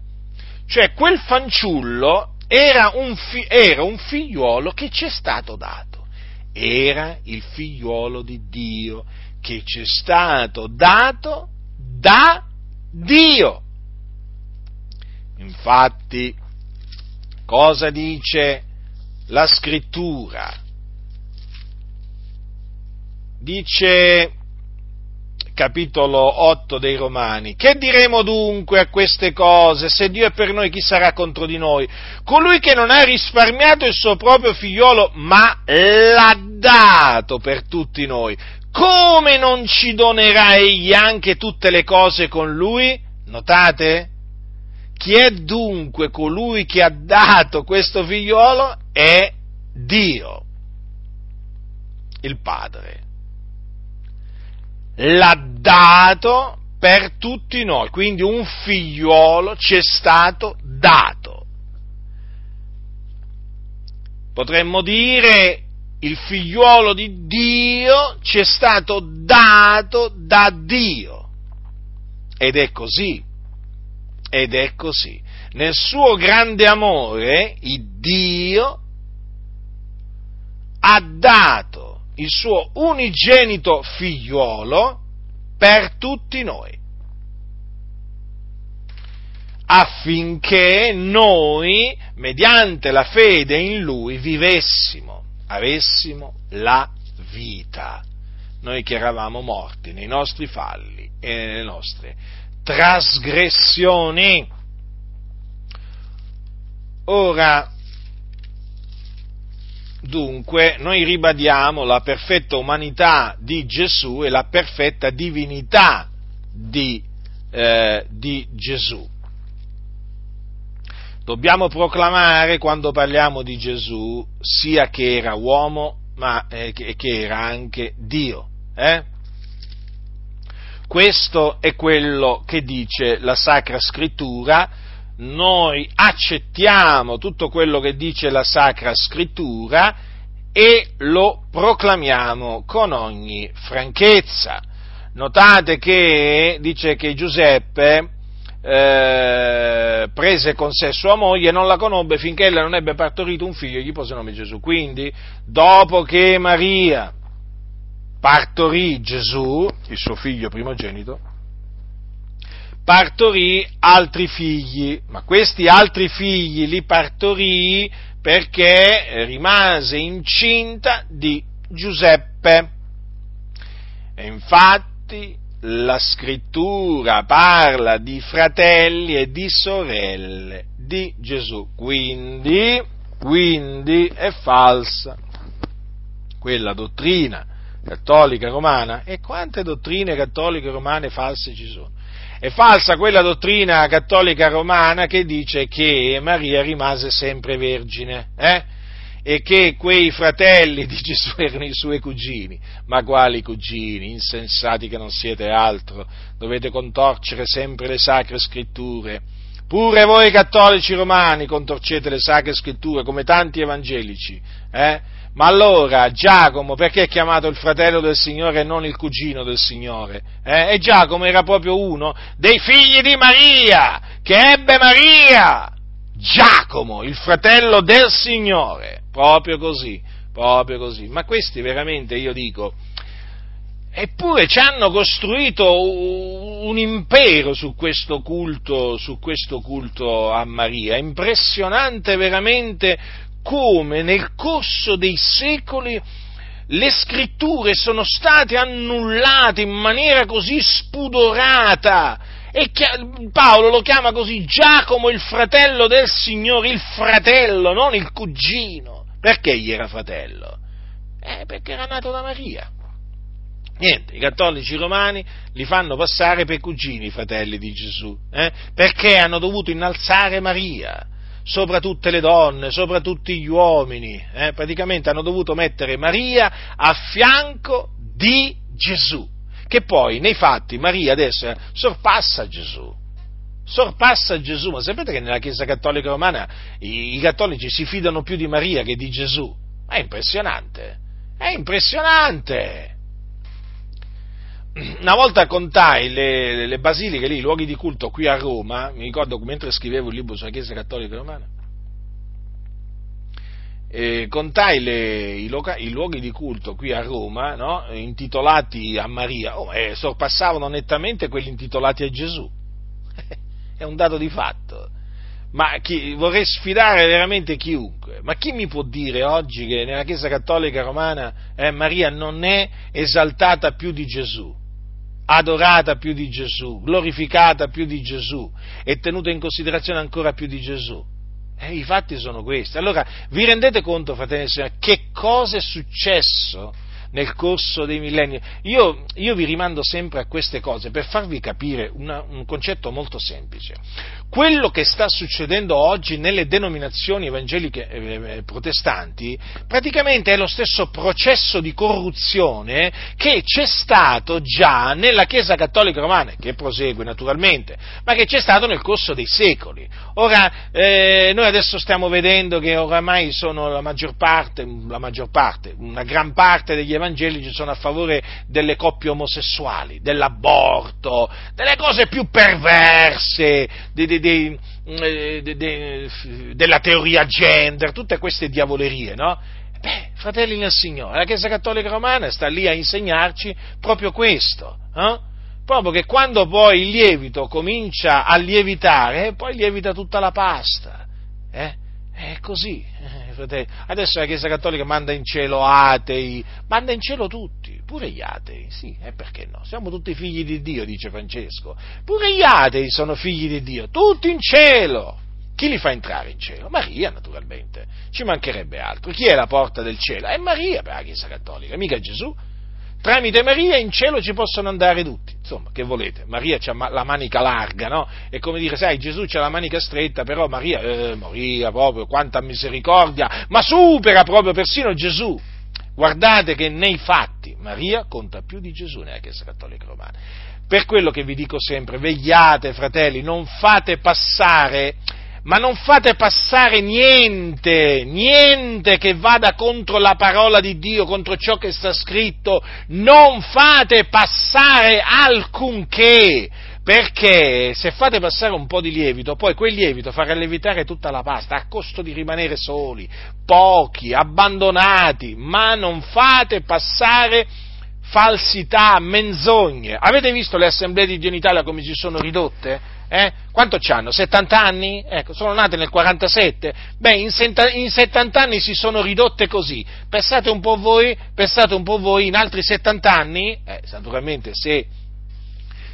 Cioè, quel fanciullo era un, fi- era un figliuolo che ci è stato dato, era il figliuolo di Dio che ci è stato dato da Dio. Infatti, cosa dice la scrittura? Dice capitolo 8 dei Romani. Che diremo dunque a queste cose? Se Dio è per noi, chi sarà contro di noi? Colui che non ha risparmiato il suo proprio figliolo, ma l'ha dato per tutti noi, come non ci donerà egli anche tutte le cose con lui? Notate? Chi è dunque colui che ha dato questo figliolo? È Dio, il Padre l'ha dato per tutti noi, quindi un figliuolo ci è stato dato. Potremmo dire il figliuolo di Dio ci è stato dato da Dio. Ed è così. Ed è così. Nel suo grande amore, il Dio ha dato il suo unigenito figliuolo per tutti noi, affinché noi, mediante la fede in lui, vivessimo, avessimo la vita. Noi che eravamo morti nei nostri falli e nelle nostre trasgressioni. Ora, Dunque, noi ribadiamo la perfetta umanità di Gesù e la perfetta divinità di, eh, di Gesù. Dobbiamo proclamare quando parliamo di Gesù sia che era uomo, ma eh, che, che, era anche Dio. Eh? Questo è quello che dice la Sacra Scrittura noi accettiamo tutto quello che dice la Sacra Scrittura e lo proclamiamo con ogni franchezza. Notate che dice che Giuseppe eh, prese con sé sua moglie e non la conobbe finché ella non ebbe partorito un figlio e gli pose il nome Gesù. Quindi, dopo che Maria partorì Gesù, il suo figlio primogenito, partorì altri figli, ma questi altri figli li partorì perché rimase incinta di Giuseppe. E infatti infatti la scrittura parla di fratelli e di sorelle di Gesù, quindi, quindi è falsa quella dottrina cattolica romana e quante dottrine cattoliche romane false ci sono. È falsa quella dottrina cattolica romana che dice che Maria rimase sempre vergine, eh? E che quei fratelli di Gesù erano i suoi cugini. Ma quali cugini? Insensati che non siete altro, dovete contorcere sempre le sacre scritture. Pure voi cattolici romani contorcete le sacre scritture come tanti evangelici, eh? Ma allora Giacomo perché è chiamato il fratello del Signore e non il cugino del Signore? Eh? E Giacomo era proprio uno dei figli di Maria, che ebbe Maria. Giacomo, il fratello del Signore, proprio così, proprio così. Ma questi veramente, io dico, eppure ci hanno costruito un impero su questo culto, su questo culto a Maria, impressionante veramente come nel corso dei secoli le scritture sono state annullate in maniera così spudorata. E Paolo lo chiama così Giacomo, il fratello del Signore, il fratello, non il cugino. Perché gli era fratello? Eh, perché era nato da Maria. Niente, i cattolici romani li fanno passare per cugini, i fratelli di Gesù, eh? perché hanno dovuto innalzare Maria sopra tutte le donne, sopra tutti gli uomini, eh, praticamente hanno dovuto mettere Maria a fianco di Gesù, che poi nei fatti Maria adesso sorpassa Gesù. Sorpassa Gesù, ma sapete che nella Chiesa Cattolica Romana i, i cattolici si fidano più di Maria che di Gesù? È impressionante, è impressionante una volta contai le, le, basiliche lì, i luoghi di culto qui a Roma, mi ricordo mentre scrivevo il libro sulla Chiesa Cattolica Romana, contai le, i, loca, i, luoghi di culto qui a Roma, no, intitolati a Maria, oh, eh, sorpassavano nettamente quelli intitolati a Gesù. È un dato di fatto. Ma chi, vorrei sfidare veramente chiunque. Ma chi mi può dire oggi che nella Chiesa Cattolica Romana eh, Maria non è esaltata più di Gesù? adorata più di Gesù, glorificata più di Gesù e tenuta in considerazione ancora più di Gesù. E i fatti sono questi. Allora, vi rendete conto, fratelli e signori, che cosa è successo nel corso dei millenni? Io, io vi rimando sempre a queste cose per farvi capire una, un concetto molto semplice quello che sta succedendo oggi nelle denominazioni evangeliche eh, eh, protestanti praticamente è lo stesso processo di corruzione che c'è stato già nella Chiesa Cattolica Romana, che prosegue naturalmente, ma che c'è stato nel corso dei secoli. Ora, eh, noi adesso stiamo vedendo che oramai sono la maggior parte, la maggior parte, una gran parte degli evangelici sono a favore delle coppie omosessuali, dell'aborto, delle cose più perverse, di, di, eh, de, de, della teoria gender, tutte queste diavolerie, no? Beh, fratelli nel Signore, la Chiesa Cattolica Romana sta lì a insegnarci proprio questo, eh? proprio che quando poi il lievito comincia a lievitare, poi lievita tutta la pasta. Eh? È così, eh. Adesso la Chiesa Cattolica manda in cielo atei, manda in cielo tutti, pure gli atei, sì, e perché no? Siamo tutti figli di Dio, dice Francesco. Pure gli atei sono figli di Dio, tutti in cielo. Chi li fa entrare in cielo? Maria, naturalmente. Ci mancherebbe altro. Chi è la porta del cielo? È Maria per la Chiesa Cattolica, mica Gesù tramite Maria in cielo ci possono andare tutti. Insomma, che volete? Maria ha la manica larga, no? È come dire, sai, Gesù ha la manica stretta, però Maria, eh, Maria proprio, quanta misericordia, ma supera proprio persino Gesù. Guardate che nei fatti Maria conta più di Gesù nella Chiesa Cattolica Romana. Per quello che vi dico sempre, vegliate fratelli, non fate passare ma non fate passare niente, niente che vada contro la parola di Dio, contro ciò che sta scritto, non fate passare alcunché, perché se fate passare un po' di lievito, poi quel lievito farà lievitare tutta la pasta a costo di rimanere soli, pochi, abbandonati, ma non fate passare falsità, menzogne. Avete visto le assemblee di Dio in Italia come si sono ridotte? Eh? Quanto hanno? 70 anni? Ecco, sono nate nel 47? Beh, in, in 70 anni si sono ridotte così. Pensate un po' voi, un po' voi, in altri 70 anni, eh, naturalmente se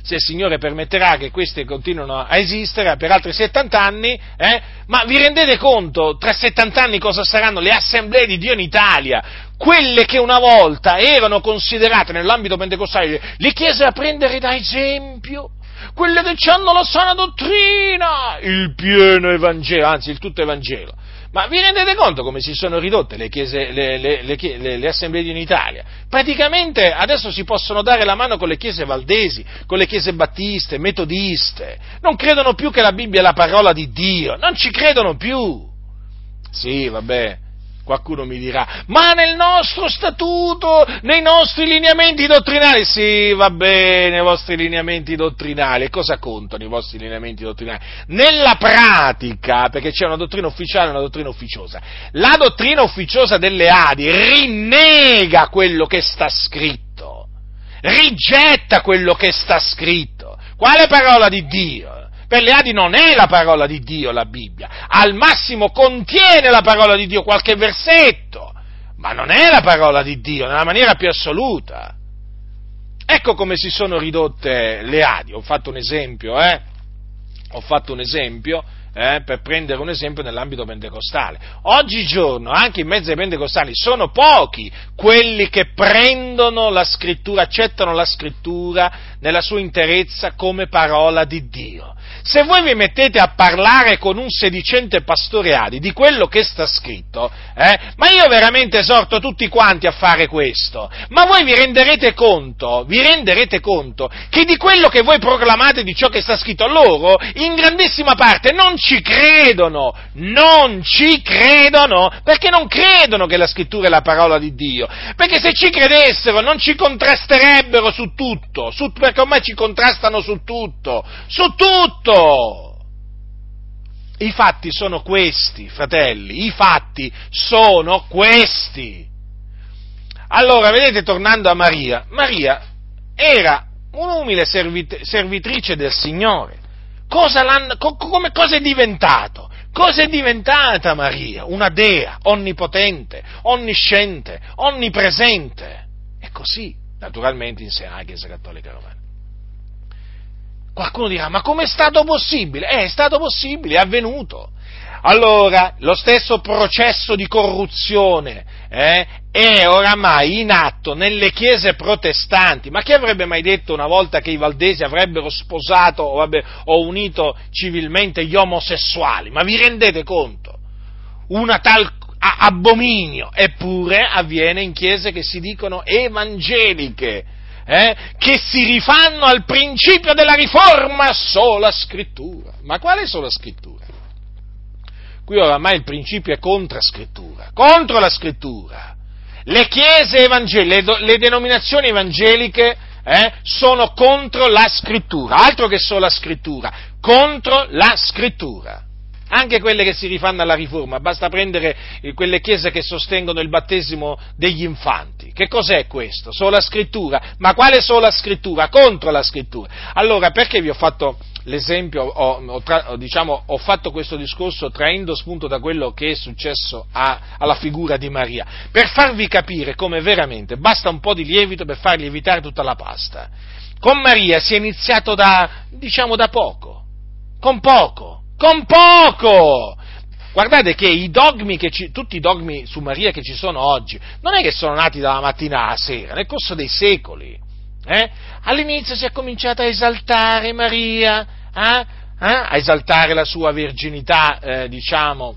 se il Signore permetterà che queste continuino a esistere per altri 70 anni, eh, ma vi rendete conto tra 70 anni cosa saranno le assemblee di Dio in Italia? Quelle che una volta erano considerate nell'ambito pentecostale le chiese a prendere da esempio, quelle che hanno la sana dottrina, il pieno Evangelo, anzi il tutto Evangelo. Ma vi rendete conto come si sono ridotte le, chiese, le, le, le, le assemblee in Italia? Praticamente adesso si possono dare la mano con le chiese valdesi, con le chiese battiste, metodiste. Non credono più che la Bibbia è la parola di Dio, non ci credono più. Sì, vabbè, Qualcuno mi dirà, ma nel nostro statuto, nei nostri lineamenti dottrinali, sì, va bene, i vostri lineamenti dottrinali, e cosa contano i vostri lineamenti dottrinali? Nella pratica, perché c'è una dottrina ufficiale e una dottrina ufficiosa, la dottrina ufficiosa delle Adi rinnega quello che sta scritto, rigetta quello che sta scritto. Quale parola di Dio? Per le Adi non è la parola di Dio la Bibbia, al massimo contiene la parola di Dio, qualche versetto, ma non è la parola di Dio nella maniera più assoluta. Ecco come si sono ridotte le Adi, ho fatto un esempio, eh? Ho fatto un esempio eh, per prendere un esempio nell'ambito pentecostale. Oggigiorno, anche in mezzo ai pentecostali, sono pochi quelli che prendono la scrittura, accettano la scrittura nella sua interezza come parola di Dio. Se voi vi mettete a parlare con un sedicente pastore Adi di quello che sta scritto, eh, ma io veramente esorto tutti quanti a fare questo, ma voi vi renderete conto, vi renderete conto che di quello che voi proclamate di ciò che sta scritto loro, in grandissima parte non ci credono, non ci credono, perché non credono che la scrittura è la parola di Dio, perché se ci credessero non ci contrasterebbero su tutto, su, perché ormai ci contrastano su tutto, su tutto! Tutto! I fatti sono questi, fratelli, i fatti sono questi. Allora, vedete, tornando a Maria, Maria era un'umile servit- servitrice del Signore. Cosa, co- come, cosa è diventato? Cosa è diventata Maria? Una dea onnipotente, onnisciente, onnipresente. E così, naturalmente, insegna la Chiesa Cattolica Romana. Qualcuno dirà, ma com'è stato possibile? Eh, è stato possibile, è avvenuto. Allora, lo stesso processo di corruzione eh, è oramai in atto nelle chiese protestanti. Ma chi avrebbe mai detto una volta che i valdesi avrebbero sposato vabbè, o unito civilmente gli omosessuali? Ma vi rendete conto? Una tal abominio, eppure avviene in chiese che si dicono evangeliche eh, che si rifanno al principio della riforma sola scrittura. Ma quale sola scrittura? Qui oramai il principio è contra scrittura, contro la scrittura. Le chiese evangeliche, le, le denominazioni evangeliche eh, sono contro la scrittura, altro che sola scrittura, contro la scrittura anche quelle che si rifanno alla riforma, basta prendere quelle chiese che sostengono il battesimo degli infanti. Che cos'è questo? Sola scrittura? Ma quale sola scrittura? Contro la scrittura. Allora, perché vi ho fatto l'esempio, ho, ho, tra, diciamo, ho fatto questo discorso traendo spunto da quello che è successo a, alla figura di Maria? Per farvi capire come veramente basta un po' di lievito per far lievitare tutta la pasta. Con Maria si è iniziato da, diciamo, da poco, con poco con poco! Guardate che i che ci, tutti i dogmi su Maria che ci sono oggi, non è che sono nati dalla mattina alla sera, nel corso dei secoli. Eh? All'inizio si è cominciato a esaltare Maria, eh? Eh? a esaltare la sua virginità, eh, diciamo,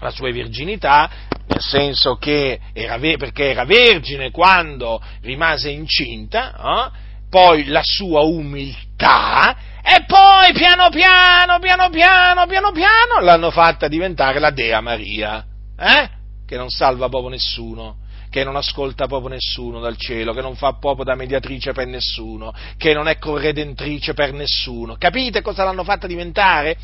la sua virginità, nel senso che era, perché era vergine quando rimase incinta, eh? poi la sua umiltà e poi piano piano, piano piano, piano piano l'hanno fatta diventare la Dea Maria, eh? che non salva proprio nessuno che non ascolta proprio nessuno dal cielo, che non fa proprio da mediatrice per nessuno, che non è corredentrice per nessuno. Capite cosa l'hanno fatta diventare?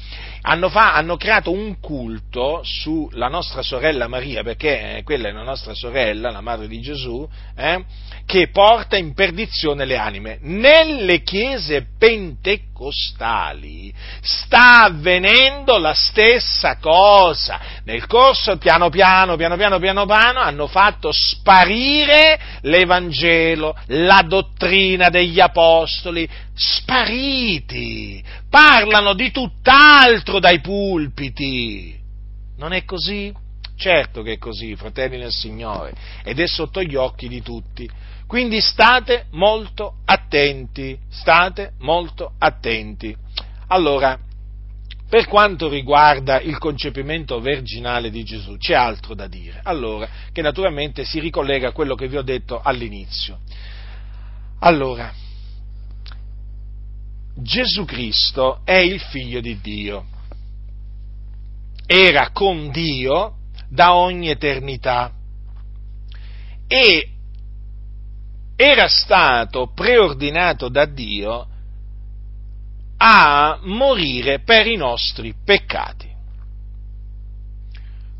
Hanno, fa, hanno creato un culto sulla nostra sorella Maria, perché eh, quella è la nostra sorella, la madre di Gesù, eh, che porta in perdizione le anime. Nelle chiese pentecostali sta avvenendo la stessa cosa. nel corso, piano piano, piano piano, piano piano, hanno fatto sparire l'Evangelo, la dottrina degli Apostoli, spariti, parlano di tutt'altro dai pulpiti. Non è così? Certo che è così, fratelli nel Signore, ed è sotto gli occhi di tutti. Quindi state molto attenti, state molto attenti. Allora, per quanto riguarda il concepimento virginale di Gesù, c'è altro da dire. Allora, che naturalmente si ricollega a quello che vi ho detto all'inizio. Allora, Gesù Cristo è il figlio di Dio. Era con Dio da ogni eternità e era stato preordinato da Dio a morire per i nostri peccati.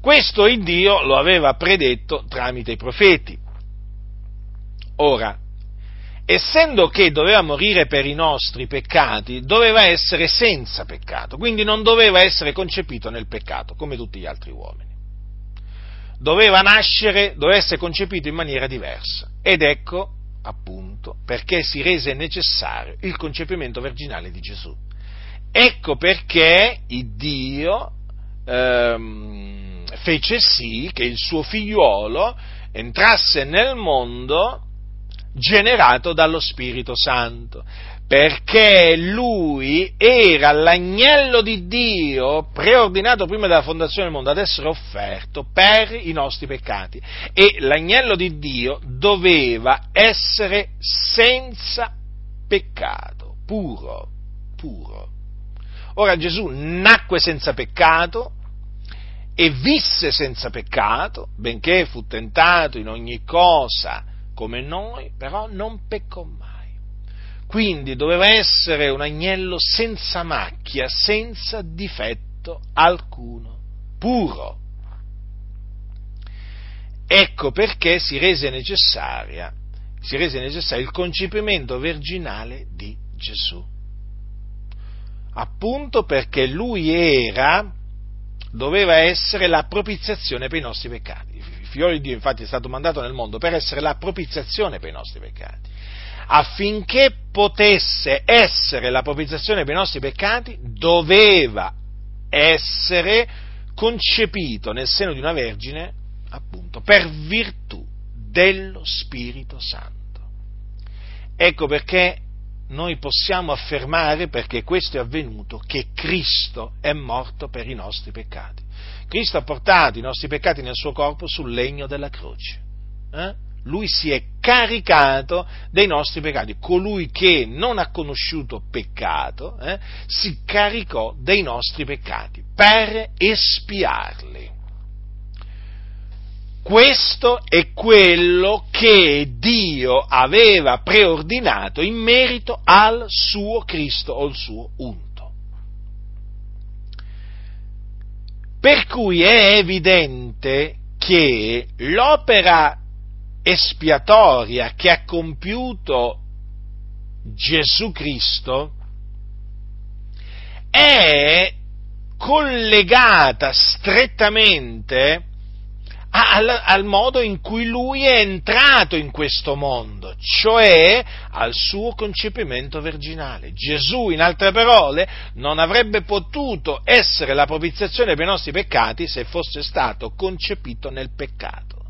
Questo il Dio lo aveva predetto tramite i profeti. Ora, essendo che doveva morire per i nostri peccati, doveva essere senza peccato, quindi non doveva essere concepito nel peccato, come tutti gli altri uomini. Doveva nascere, doveva essere concepito in maniera diversa. Ed ecco appunto, perché si rese necessario il concepimento virginale di Gesù. Ecco perché Dio ehm, fece sì che il suo figliuolo entrasse nel mondo generato dallo Spirito Santo, perché lui era l'agnello di Dio preordinato prima della fondazione del mondo ad essere offerto per i nostri peccati e l'agnello di Dio doveva essere senza peccato, puro, puro. Ora Gesù nacque senza peccato e visse senza peccato, benché fu tentato in ogni cosa come noi, però non peccò mai quindi doveva essere un agnello senza macchia, senza difetto alcuno, puro. Ecco perché si rese, si rese necessario il concepimento virginale di Gesù. Appunto perché lui era, doveva essere la propiziazione per i nostri peccati. Il figlio di Dio infatti è stato mandato nel mondo per essere la propiziazione per i nostri peccati affinché potesse essere la propiziazione per i nostri peccati, doveva essere concepito nel seno di una vergine, appunto, per virtù dello Spirito Santo. Ecco perché noi possiamo affermare, perché questo è avvenuto, che Cristo è morto per i nostri peccati. Cristo ha portato i nostri peccati nel suo corpo sul legno della croce. Eh? Lui si è caricato dei nostri peccati. Colui che non ha conosciuto peccato eh, si caricò dei nostri peccati per espiarli. Questo è quello che Dio aveva preordinato in merito al suo Cristo o al suo unto. Per cui è evidente che l'opera espiatoria che ha compiuto Gesù Cristo è collegata strettamente al, al, modo in cui lui è entrato in questo mondo, cioè al suo concepimento virginale. Gesù, in altre parole, non avrebbe potuto essere la propiziazione per i nostri peccati se fosse stato concepito nel peccato.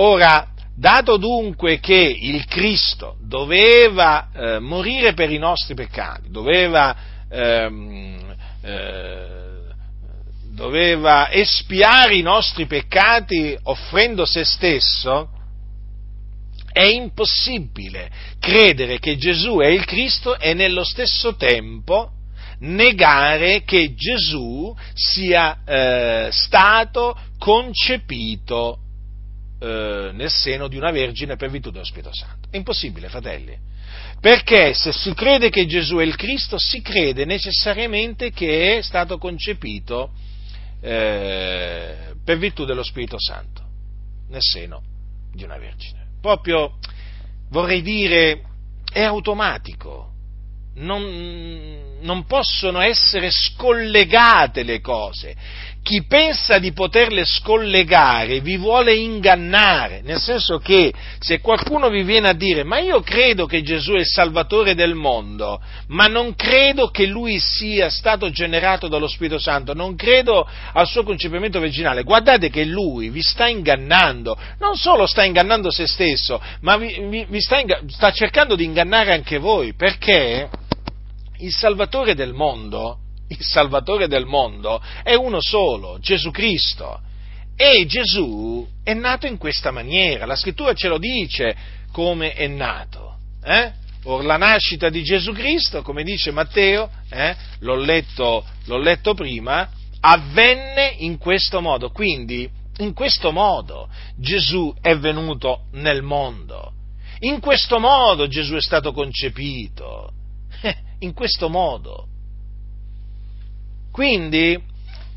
Ora, dato dunque che il Cristo doveva eh, morire per i nostri peccati, doveva, ehm, eh, doveva espiare i nostri peccati offrendo se stesso, è impossibile credere che Gesù è il Cristo e nello stesso tempo negare che Gesù sia eh, stato concepito eh, nel seno di una vergine per virtù dello Spirito Santo. È impossibile, fratelli. Perché se si crede che Gesù è il Cristo, si crede necessariamente che è stato concepito eh, per virtù dello Spirito Santo, nel seno di una vergine. Proprio, vorrei dire, è automatico. Non, non possono essere scollegate le cose chi pensa di poterle scollegare vi vuole ingannare, nel senso che se qualcuno vi viene a dire ma io credo che Gesù è il Salvatore del mondo, ma non credo che lui sia stato generato dallo Spirito Santo, non credo al suo concepimento virginale, guardate che lui vi sta ingannando, non solo sta ingannando se stesso, ma vi, vi, vi sta, sta cercando di ingannare anche voi, perché il Salvatore del mondo il Salvatore del mondo è uno solo, Gesù Cristo. E Gesù è nato in questa maniera, la scrittura ce lo dice come è nato. Eh? Or la nascita di Gesù Cristo, come dice Matteo, eh, l'ho, letto, l'ho letto prima, avvenne in questo modo. Quindi, in questo modo Gesù è venuto nel mondo. In questo modo Gesù è stato concepito. Eh, in questo modo. Quindi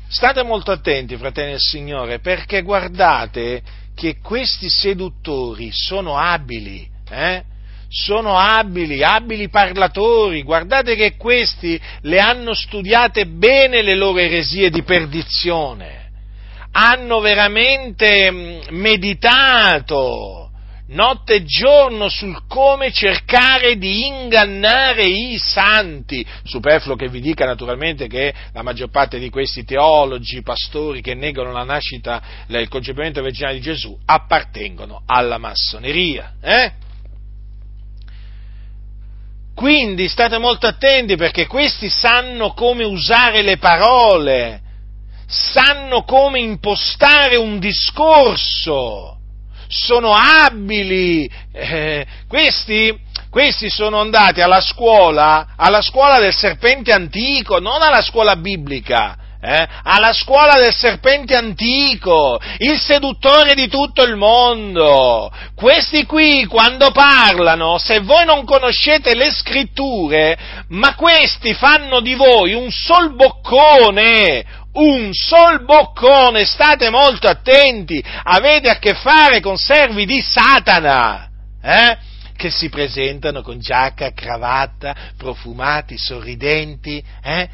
state molto attenti, fratelli del Signore, perché guardate che questi seduttori sono abili, eh? sono abili, abili parlatori, guardate che questi le hanno studiate bene le loro eresie di perdizione, hanno veramente mm, meditato notte e giorno sul come cercare di ingannare i santi. Superfluo che vi dica naturalmente che la maggior parte di questi teologi, pastori che negano la nascita, il concepimento virginale di Gesù, appartengono alla massoneria. Eh? Quindi state molto attenti perché questi sanno come usare le parole, sanno come impostare un discorso sono abili, eh, questi, questi sono andati alla scuola, alla scuola del serpente antico, non alla scuola biblica. Eh, alla scuola del serpente antico, il seduttore di tutto il mondo. Questi qui, quando parlano, se voi non conoscete le scritture, ma questi fanno di voi un sol boccone, un sol boccone, state molto attenti, avete a che fare con servi di Satana, eh? che si presentano con giacca, cravatta, profumati, sorridenti, eh?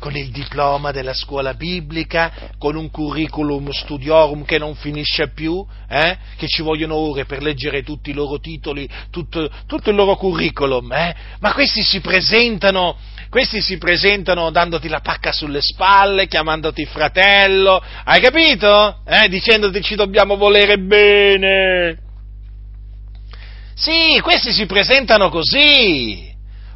con il diploma della scuola biblica, con un curriculum studiorum che non finisce più, eh? che ci vogliono ore per leggere tutti i loro titoli, tutto, tutto il loro curriculum, eh? ma questi si presentano questi si presentano dandoti la pacca sulle spalle, chiamandoti fratello, hai capito? Eh, dicendoti ci dobbiamo volere bene. Sì, questi si presentano così,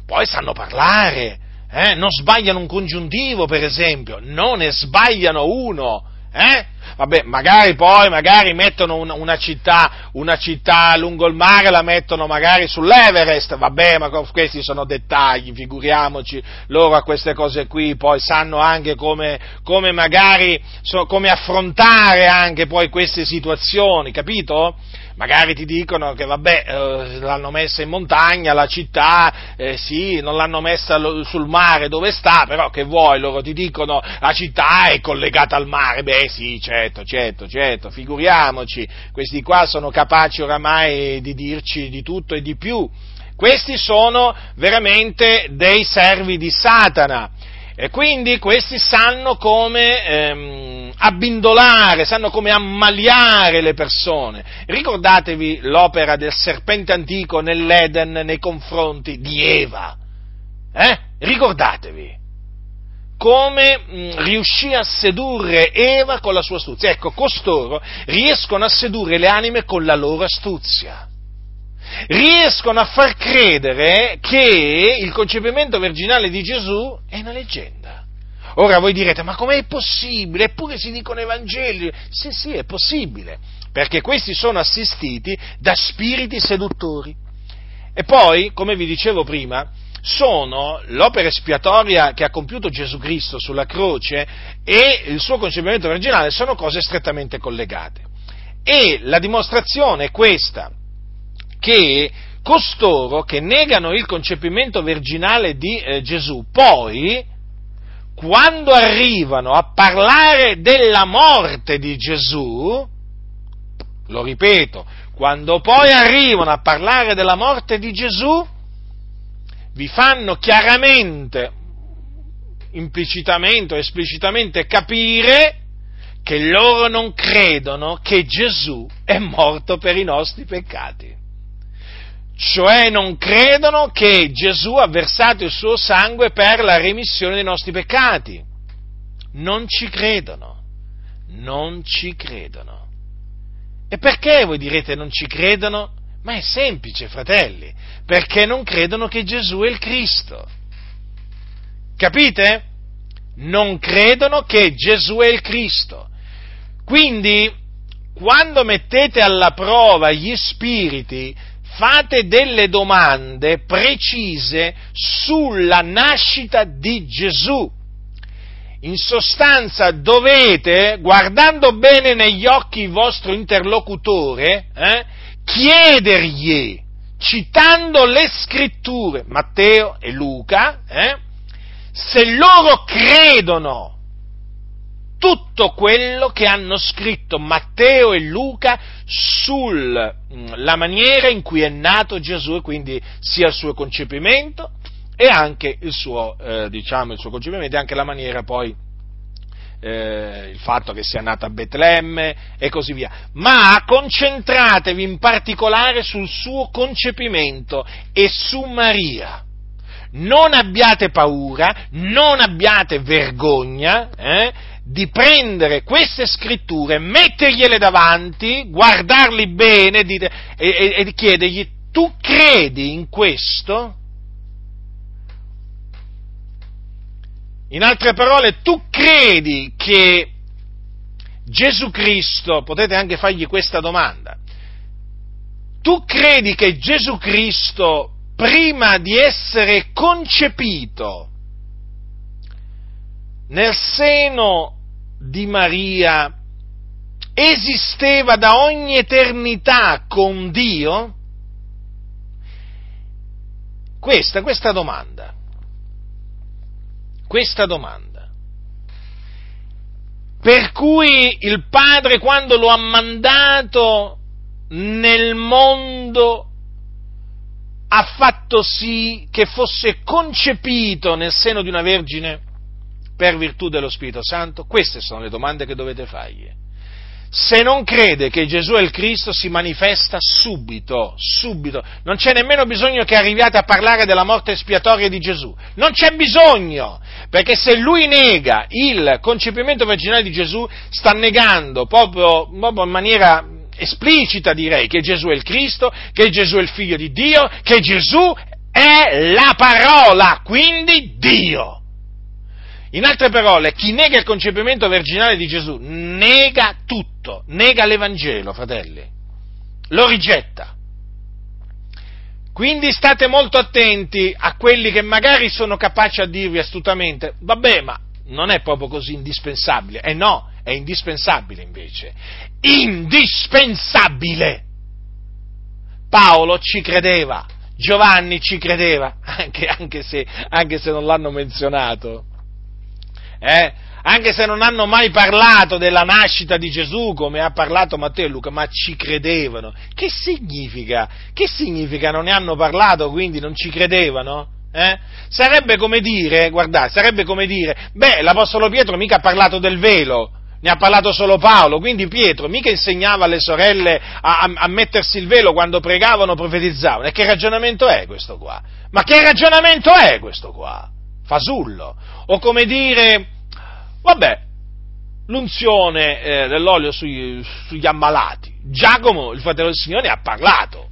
poi sanno parlare, eh? non sbagliano un congiuntivo, per esempio, non ne sbagliano uno, eh? Vabbè, magari poi magari mettono una, una, città, una città lungo il mare, la mettono magari sull'Everest, vabbè, ma questi sono dettagli, figuriamoci, loro a queste cose qui poi sanno anche come, come magari, so, come affrontare anche poi queste situazioni, capito? Magari ti dicono che vabbè, eh, l'hanno messa in montagna, la città, eh, sì, non l'hanno messa lo, sul mare dove sta, però che vuoi, loro ti dicono la città è collegata al mare, beh sì, certo, certo, certo, figuriamoci, questi qua sono capaci oramai di dirci di tutto e di più. Questi sono veramente dei servi di Satana e quindi questi sanno come ehm, abbindolare, sanno come ammaliare le persone. Ricordatevi l'opera del serpente antico nell'Eden nei confronti di Eva. Eh? Ricordatevi come mh, riuscì a sedurre Eva con la sua astuzia. Ecco, costoro riescono a sedurre le anime con la loro astuzia riescono a far credere che il concepimento virginale di Gesù è una leggenda. Ora voi direte, ma com'è possibile? Eppure si dicono evangeli. Sì, sì, è possibile, perché questi sono assistiti da spiriti seduttori. E poi, come vi dicevo prima, sono l'opera espiatoria che ha compiuto Gesù Cristo sulla croce e il suo concepimento virginale sono cose strettamente collegate. E la dimostrazione è questa, che costoro che negano il concepimento virginale di eh, Gesù, poi, quando arrivano a parlare della morte di Gesù, lo ripeto, quando poi arrivano a parlare della morte di Gesù, vi fanno chiaramente implicitamente o esplicitamente capire che loro non credono che Gesù è morto per i nostri peccati. Cioè non credono che Gesù ha versato il suo sangue per la remissione dei nostri peccati. Non ci credono. Non ci credono. E perché voi direte non ci credono? Ma è semplice, fratelli, perché non credono che Gesù è il Cristo. Capite? Non credono che Gesù è il Cristo. Quindi, quando mettete alla prova gli spiriti, fate delle domande precise sulla nascita di Gesù. In sostanza dovete, guardando bene negli occhi il vostro interlocutore, eh, chiedergli, citando le scritture, Matteo e Luca, eh, se loro credono tutto quello che hanno scritto Matteo e Luca sulla mm, maniera in cui è nato Gesù, quindi sia il suo concepimento e anche il suo, eh, diciamo, il suo concepimento e anche la maniera poi eh, il fatto che sia nato a Betlemme e così via, ma concentratevi in particolare sul suo concepimento e su Maria. Non abbiate paura, non abbiate vergogna eh, di prendere queste scritture, mettergliele davanti, guardarli bene e, e, e chiedergli, tu credi in questo? In altre parole, tu credi che Gesù Cristo, potete anche fargli questa domanda, tu credi che Gesù Cristo, prima di essere concepito nel seno di Maria, esisteva da ogni eternità con Dio? Questa, questa domanda questa domanda. Per cui il Padre quando lo ha mandato nel mondo ha fatto sì che fosse concepito nel seno di una vergine per virtù dello Spirito Santo? Queste sono le domande che dovete fargli se non crede che Gesù è il Cristo si manifesta subito, subito. Non c'è nemmeno bisogno che arriviate a parlare della morte espiatoria di Gesù. Non c'è bisogno, perché se lui nega il concepimento virginale di Gesù, sta negando proprio, proprio in maniera esplicita direi che Gesù è il Cristo, che Gesù è il figlio di Dio, che Gesù è la parola, quindi Dio. In altre parole, chi nega il concepimento virginale di Gesù nega tutto, nega l'Evangelo, fratelli, lo rigetta. Quindi state molto attenti a quelli che magari sono capaci a dirvi astutamente, vabbè, ma non è proprio così indispensabile. E eh no, è indispensabile invece. Indispensabile! Paolo ci credeva, Giovanni ci credeva, anche, anche, se, anche se non l'hanno menzionato eh? anche se non hanno mai parlato della nascita di Gesù come ha parlato Matteo e Luca, ma ci credevano. Che significa? Che significa non ne hanno parlato, quindi non ci credevano? Eh? Sarebbe come dire, guardate, sarebbe come dire, beh, l'Apostolo Pietro mica ha parlato del velo, ne ha parlato solo Paolo, quindi Pietro mica insegnava alle sorelle a, a, a mettersi il velo quando pregavano profetizzavano. E che ragionamento è questo qua? Ma che ragionamento è questo qua? Fasullo. O come dire, Vabbè, l'unzione eh, dell'olio sui, sugli ammalati. Giacomo, il fratello del Signore, ha parlato.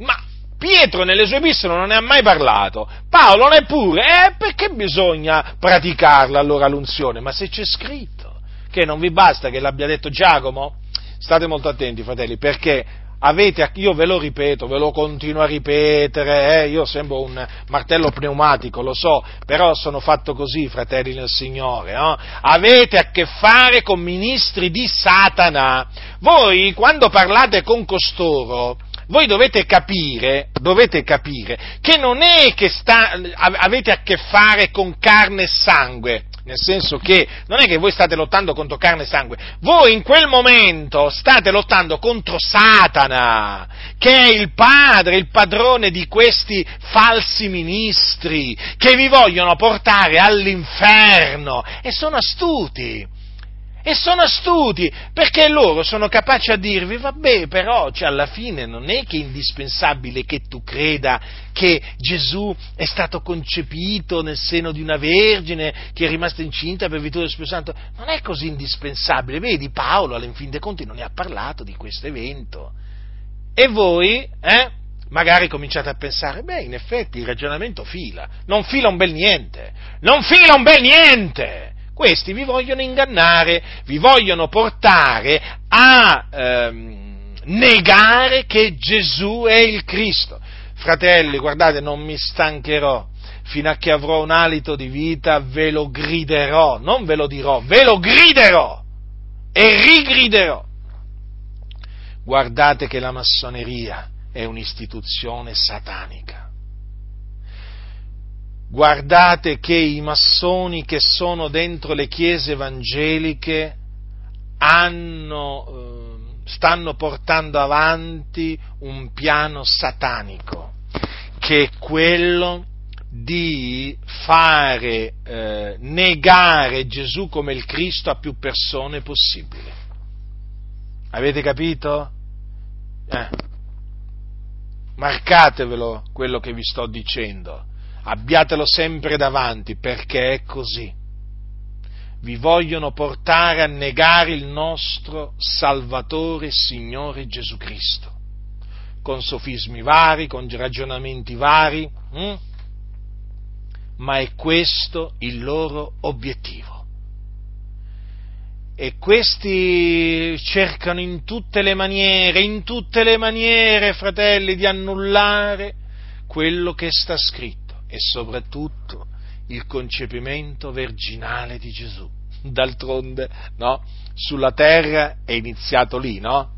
Ma Pietro nelle sue epistole non ne ha mai parlato. Paolo neppure. Eh, perché bisogna praticarla allora l'unzione? Ma se c'è scritto, che non vi basta che l'abbia detto Giacomo? State molto attenti, fratelli, perché avete, io ve lo ripeto, ve lo continuo a ripetere, eh, io sembro un martello pneumatico, lo so, però sono fatto così, fratelli del Signore, no? avete a che fare con ministri di Satana. Voi, quando parlate con costoro, voi dovete capire, dovete capire che non è che sta, avete a che fare con carne e sangue, nel senso che non è che voi state lottando contro carne e sangue, voi in quel momento state lottando contro Satana, che è il padre, il padrone di questi falsi ministri, che vi vogliono portare all'inferno. E sono astuti e sono astuti, perché loro sono capaci a dirvi, vabbè, però cioè, alla fine non è che è indispensabile che tu creda che Gesù è stato concepito nel seno di una vergine che è rimasta incinta per virtù dello Spirito Santo, non è così indispensabile, vedi Paolo in fin dei conti non ne ha parlato di questo evento. E voi, eh? magari cominciate a pensare, beh, in effetti il ragionamento fila, non fila un bel niente, non fila un bel niente! Questi vi vogliono ingannare, vi vogliono portare a ehm, negare che Gesù è il Cristo. Fratelli, guardate, non mi stancherò fino a che avrò un alito di vita, ve lo griderò, non ve lo dirò, ve lo griderò e rigriderò. Guardate che la massoneria è un'istituzione satanica guardate che i massoni che sono dentro le chiese evangeliche hanno, eh, stanno portando avanti un piano satanico, che è quello di fare eh, negare Gesù come il Cristo a più persone possibile. Avete capito? Eh. Marcatevelo quello che vi sto dicendo abbiatelo sempre davanti perché è così. Vi vogliono portare a negare il nostro Salvatore Signore Gesù Cristo, con sofismi vari, con ragionamenti vari, hm? ma è questo il loro obiettivo. E questi cercano in tutte le maniere, in tutte le maniere, fratelli, di annullare quello che sta scritto e soprattutto il concepimento virginale di Gesù. D'altronde, no? Sulla terra è iniziato lì, no?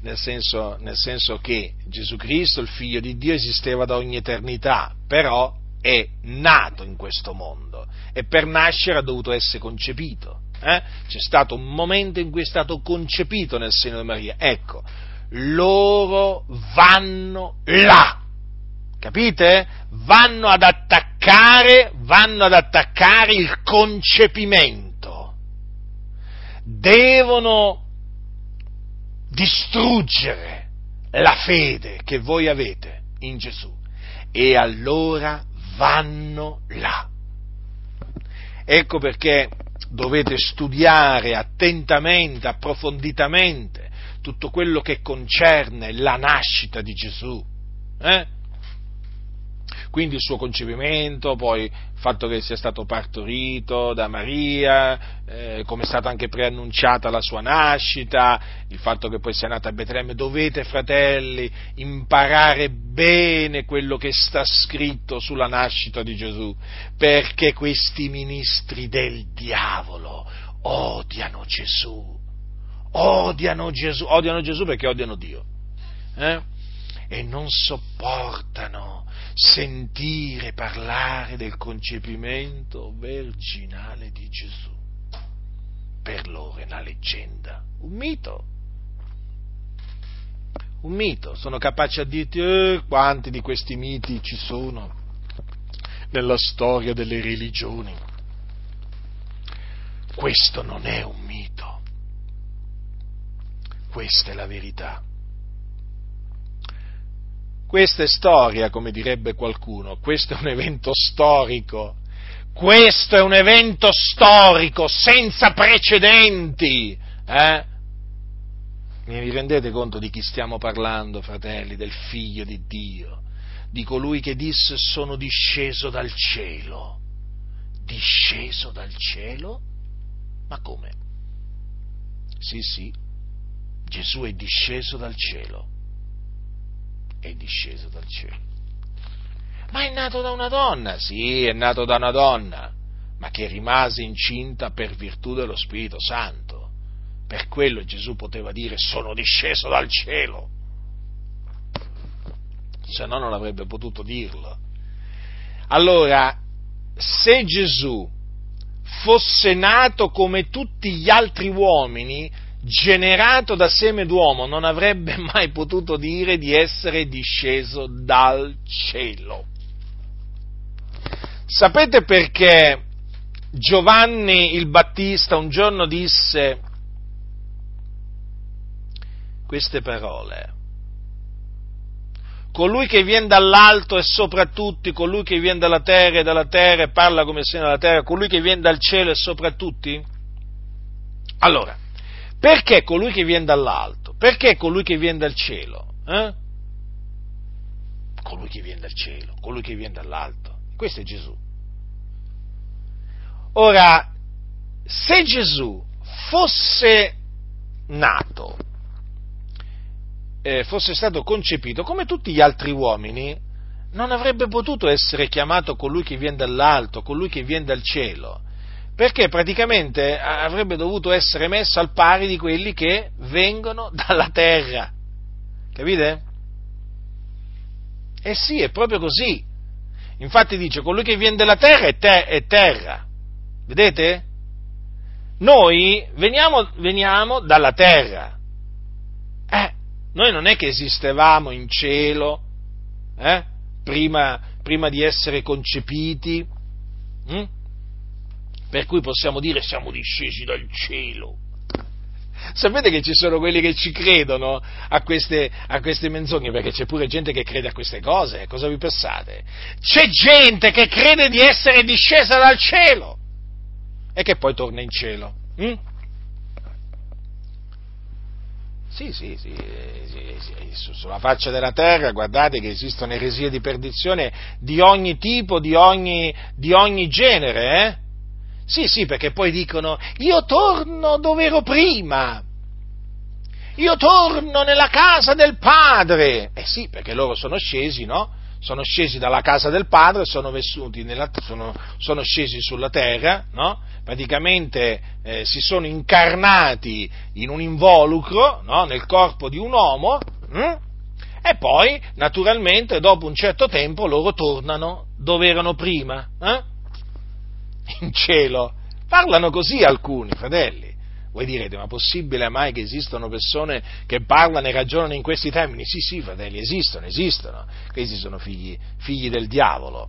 Nel senso, nel senso che Gesù Cristo, il figlio di Dio, esisteva da ogni eternità, però è nato in questo mondo e per nascere ha dovuto essere concepito. Eh? C'è stato un momento in cui è stato concepito nel seno di Maria. Ecco, loro vanno là capite? Vanno ad attaccare, vanno ad attaccare il concepimento. Devono distruggere la fede che voi avete in Gesù e allora vanno là. Ecco perché dovete studiare attentamente, approfonditamente tutto quello che concerne la nascita di Gesù. Eh? Quindi il suo concepimento, poi il fatto che sia stato partorito da Maria, eh, come è stata anche preannunciata la sua nascita, il fatto che poi sia nata a Betlemme, dovete fratelli imparare bene quello che sta scritto sulla nascita di Gesù, perché questi ministri del diavolo odiano Gesù, odiano Gesù, odiano Gesù perché odiano Dio. Eh? E non sopportano sentire parlare del concepimento virginale di Gesù. Per loro è una leggenda, un mito. Un mito, sono capaci a dirti eh, quanti di questi miti ci sono nella storia delle religioni. Questo non è un mito, questa è la verità. Questa è storia, come direbbe qualcuno, questo è un evento storico, questo è un evento storico senza precedenti. Eh? Vi rendete conto di chi stiamo parlando, fratelli, del figlio di Dio, di colui che disse sono disceso dal cielo. Disceso dal cielo? Ma come? Sì, sì, Gesù è disceso dal cielo è disceso dal cielo. Ma è nato da una donna? Sì, è nato da una donna, ma che rimase incinta per virtù dello Spirito Santo. Per quello Gesù poteva dire sono disceso dal cielo. Se no non avrebbe potuto dirlo. Allora, se Gesù fosse nato come tutti gli altri uomini, generato da seme d'uomo, non avrebbe mai potuto dire di essere disceso dal cielo. Sapete perché Giovanni il Battista un giorno disse queste parole? colui che viene dall'alto è sopra tutti, colui che viene dalla terra e dalla terra e parla come se dalla terra, colui che viene dal cielo è sopra tutti? Allora, perché colui che viene dall'alto? Perché colui che viene dal cielo? Eh? Colui che viene dal cielo, colui che viene dall'alto. Questo è Gesù. Ora, se Gesù fosse nato eh, fosse stato concepito come tutti gli altri uomini, non avrebbe potuto essere chiamato colui che viene dall'alto, colui che viene dal cielo, perché praticamente avrebbe dovuto essere messo al pari di quelli che vengono dalla terra. Capite? Eh sì, è proprio così. Infatti dice, colui che viene dalla terra è, te- è terra. Vedete? Noi veniamo, veniamo dalla terra. Eh, noi non è che esistevamo in cielo eh, prima, prima, di essere concepiti, hm? Per cui possiamo dire siamo discesi dal cielo. Sapete che ci sono quelli che ci credono a queste, a queste, menzogne, perché c'è pure gente che crede a queste cose, cosa vi pensate? C'è gente che crede di essere discesa dal cielo e che poi torna in cielo. Hm? Sì, sì, sì, sì, sulla faccia della terra guardate che esistono eresie di perdizione di ogni tipo, di ogni, di ogni genere, eh? Sì, sì, perché poi dicono io torno dove ero prima, io torno nella casa del Padre. Eh sì, perché loro sono scesi, no? Sono scesi dalla casa del Padre, sono, nella, sono, sono scesi sulla terra, no? praticamente eh, si sono incarnati in un involucro no? nel corpo di un uomo hm? e poi naturalmente dopo un certo tempo loro tornano dove erano prima, eh? In cielo. Parlano così alcuni, fratelli. Voi direte, ma possibile mai che esistano persone che parlano e ragionano in questi termini? Sì, sì, fratelli, esistono, esistono. Questi sono figli, figli del diavolo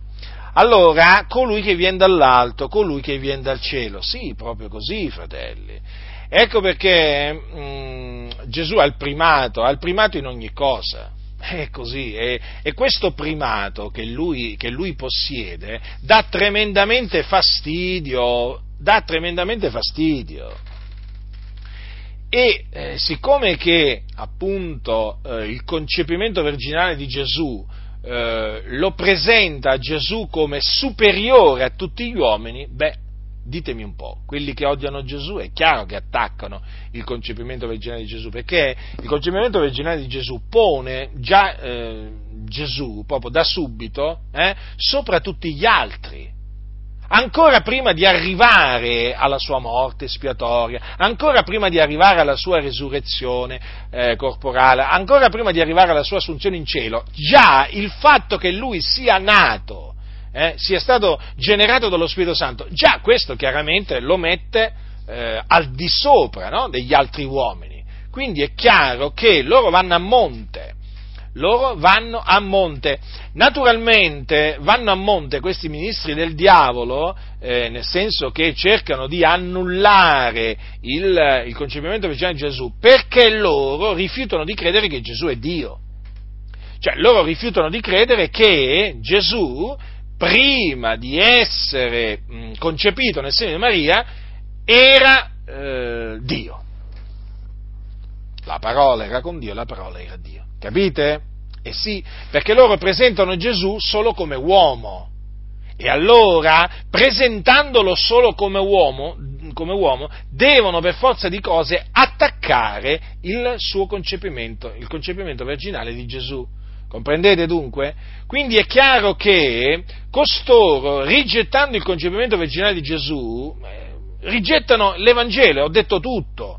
allora colui che viene dall'alto, colui che viene dal cielo. Sì, proprio così, fratelli. Ecco perché mh, mm, Gesù ha il primato, ha il primato in ogni cosa. È così, e, e questo primato che lui, che lui possiede dà tremendamente fastidio, dà tremendamente fastidio. E eh, siccome che appunto eh, il concepimento virginale di Gesù eh, lo presenta Gesù come superiore a tutti gli uomini, beh, ditemi un po', quelli che odiano Gesù è chiaro che attaccano il concepimento originale di Gesù, perché il concepimento originale di Gesù pone già eh, Gesù proprio da subito eh, sopra tutti gli altri. Ancora prima di arrivare alla sua morte espiatoria, ancora prima di arrivare alla sua risurrezione eh, corporale, ancora prima di arrivare alla sua assunzione in cielo, già il fatto che lui sia nato, eh, sia stato generato dallo Spirito Santo, già questo chiaramente lo mette eh, al di sopra no, degli altri uomini. Quindi è chiaro che loro vanno a monte loro vanno a monte. Naturalmente vanno a monte questi ministri del diavolo, eh, nel senso che cercano di annullare il, il concepimento originale di Gesù, perché loro rifiutano di credere che Gesù è Dio. Cioè, loro rifiutano di credere che Gesù, prima di essere mh, concepito nel seno di Maria, era eh, Dio. La parola era con Dio, la parola era Dio. Capite? Eh sì, perché loro presentano Gesù solo come uomo. E allora, presentandolo solo come uomo, come uomo, devono per forza di cose attaccare il suo concepimento, il concepimento virginale di Gesù. Comprendete dunque? Quindi è chiaro che costoro, rigettando il concepimento virginale di Gesù, eh, rigettano l'Evangelo, ho detto tutto.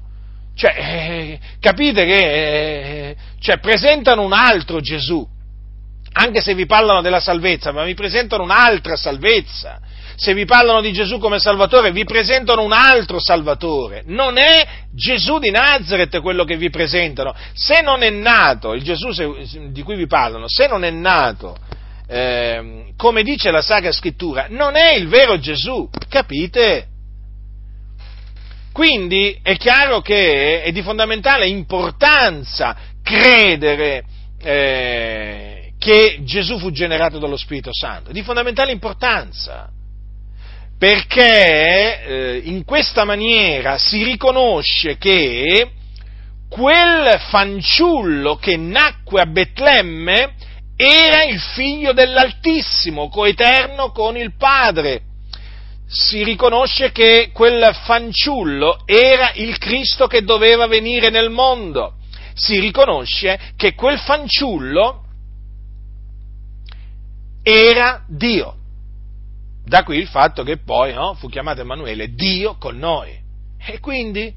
Cioè, eh, capite che eh, cioè, presentano un altro Gesù, anche se vi parlano della salvezza, ma vi presentano un'altra salvezza. Se vi parlano di Gesù come Salvatore, vi presentano un altro Salvatore. Non è Gesù di Nazareth quello che vi presentano. Se non è nato, il Gesù di cui vi parlano, se non è nato, eh, come dice la Sacra Scrittura, non è il vero Gesù, capite? Quindi è chiaro che è di fondamentale importanza credere eh, che Gesù fu generato dallo Spirito Santo, di fondamentale importanza, perché eh, in questa maniera si riconosce che quel fanciullo che nacque a Betlemme era il figlio dell'Altissimo, coeterno con il Padre. Si riconosce che quel fanciullo era il Cristo che doveva venire nel mondo si riconosce che quel fanciullo era Dio. Da qui il fatto che poi no, fu chiamato Emanuele Dio con noi. E quindi,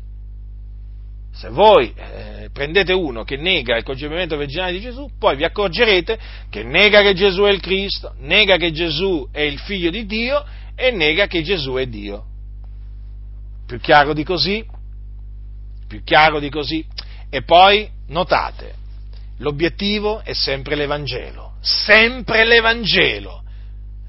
se voi eh, prendete uno che nega il concepimento virginale di Gesù, poi vi accorgerete che nega che Gesù è il Cristo, nega che Gesù è il figlio di Dio e nega che Gesù è Dio. Più chiaro di così? Più chiaro di così? E poi, notate, l'obiettivo è sempre l'Evangelo, sempre l'Evangelo,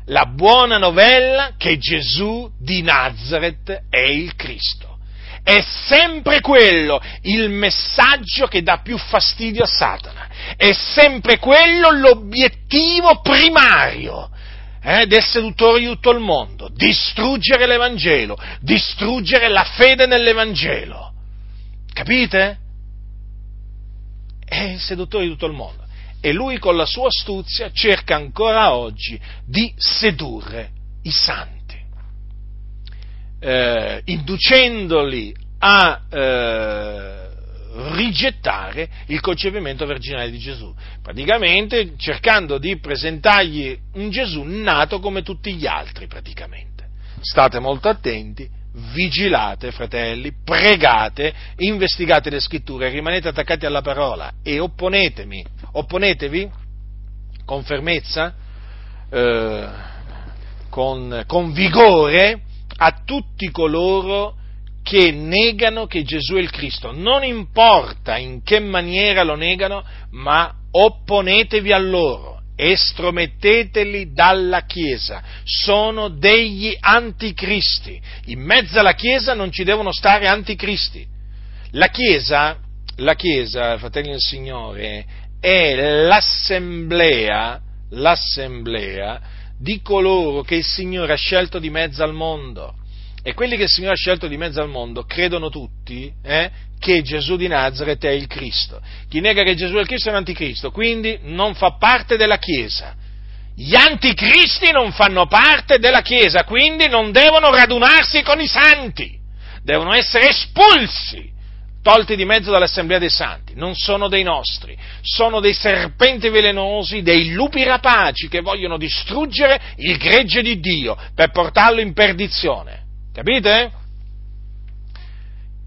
la buona novella che Gesù di Nazareth è il Cristo. È sempre quello il messaggio che dà più fastidio a Satana, è sempre quello l'obiettivo primario eh, del seduttore di tutto il mondo, distruggere l'Evangelo, distruggere la fede nell'Evangelo. Capite? è il seduttore di tutto il mondo. E lui con la sua astuzia cerca ancora oggi di sedurre i santi, eh, inducendoli a eh, rigettare il concepimento virginale di Gesù, praticamente cercando di presentargli un Gesù nato come tutti gli altri praticamente. State molto attenti vigilate, fratelli, pregate, investigate le scritture, rimanete attaccati alla parola e opponetemi, opponetevi con fermezza, eh, con, con vigore a tutti coloro che negano che Gesù è il Cristo. Non importa in che maniera lo negano, ma opponetevi a loro estrometteteli dalla Chiesa, sono degli anticristi. In mezzo alla Chiesa non ci devono stare anticristi. La Chiesa, la Chiesa, fratelli del Signore, è l'assemblea, l'assemblea di coloro che il Signore ha scelto di mezzo al mondo. E quelli che il Signore ha scelto di mezzo al mondo credono tutti eh, che Gesù di Nazareth è il Cristo. Chi nega che Gesù è il Cristo è un anticristo, quindi non fa parte della Chiesa. Gli anticristi non fanno parte della Chiesa, quindi non devono radunarsi con i santi, devono essere espulsi, tolti di mezzo dall'assemblea dei santi. Non sono dei nostri, sono dei serpenti velenosi, dei lupi rapaci che vogliono distruggere il gregge di Dio per portarlo in perdizione. Capite?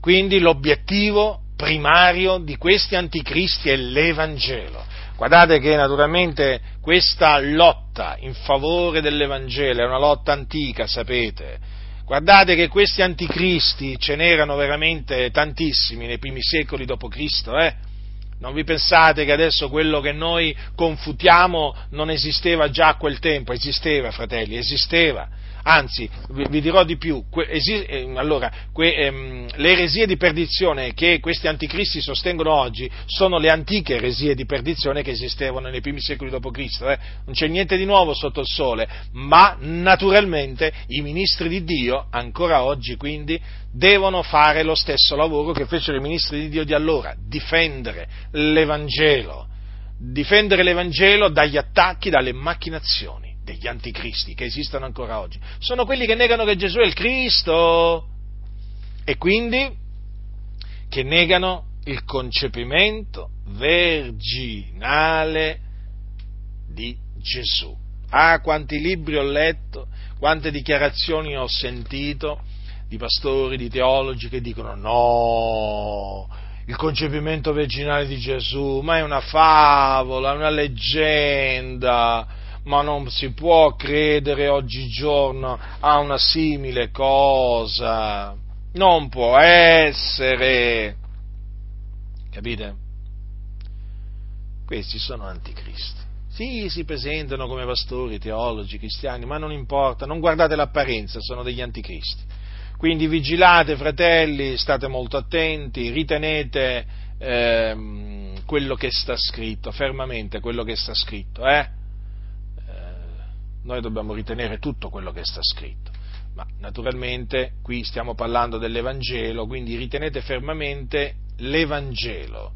Quindi l'obiettivo primario di questi anticristi è l'Evangelo. Guardate che naturalmente questa lotta in favore dell'Evangelo è una lotta antica, sapete. Guardate che questi anticristi ce n'erano veramente tantissimi nei primi secoli d.C., eh? Non vi pensate che adesso quello che noi confutiamo non esisteva già a quel tempo, esisteva, fratelli, esisteva anzi vi, dirò di più, eh, allora, ehm, le eresie di perdizione che questi anticristi sostengono oggi sono le antiche eresie di perdizione che esistevano nei primi secoli d.C., eh? non c'è niente di nuovo sotto il sole, ma naturalmente i ministri di Dio, ancora oggi quindi, devono fare lo stesso lavoro che fecero i ministri di Dio di allora, difendere l'Evangelo, difendere l'Evangelo dagli attacchi, dalle macchinazioni degli anticristi che esistono ancora oggi, sono quelli che negano che Gesù è il Cristo e quindi che negano il concepimento virginale di Gesù. Ah, quanti libri ho letto, quante dichiarazioni ho sentito di pastori, di teologi che dicono no, il concepimento virginale di Gesù, ma è una favola, una leggenda, ma non si può credere oggigiorno a una simile cosa. Non può essere. Capite? Questi sono anticristi. Sì, si presentano come pastori, teologi, cristiani, ma non importa, non guardate l'apparenza, sono degli anticristi. Quindi vigilate, fratelli, state molto attenti, ritenete ehm, quello che sta scritto, fermamente quello che sta scritto. Eh? Noi dobbiamo ritenere tutto quello che sta scritto. Ma naturalmente qui stiamo parlando dell'Evangelo, quindi ritenete fermamente l'Evangelo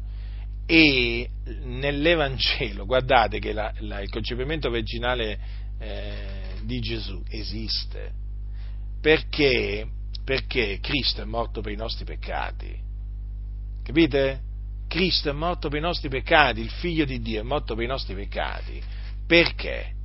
e nell'Evangelo, guardate che la, la, il concepimento virginale eh, di Gesù esiste, perché, perché Cristo è morto per i nostri peccati, capite? Cristo è morto per i nostri peccati, il figlio di Dio è morto per i nostri peccati, perché?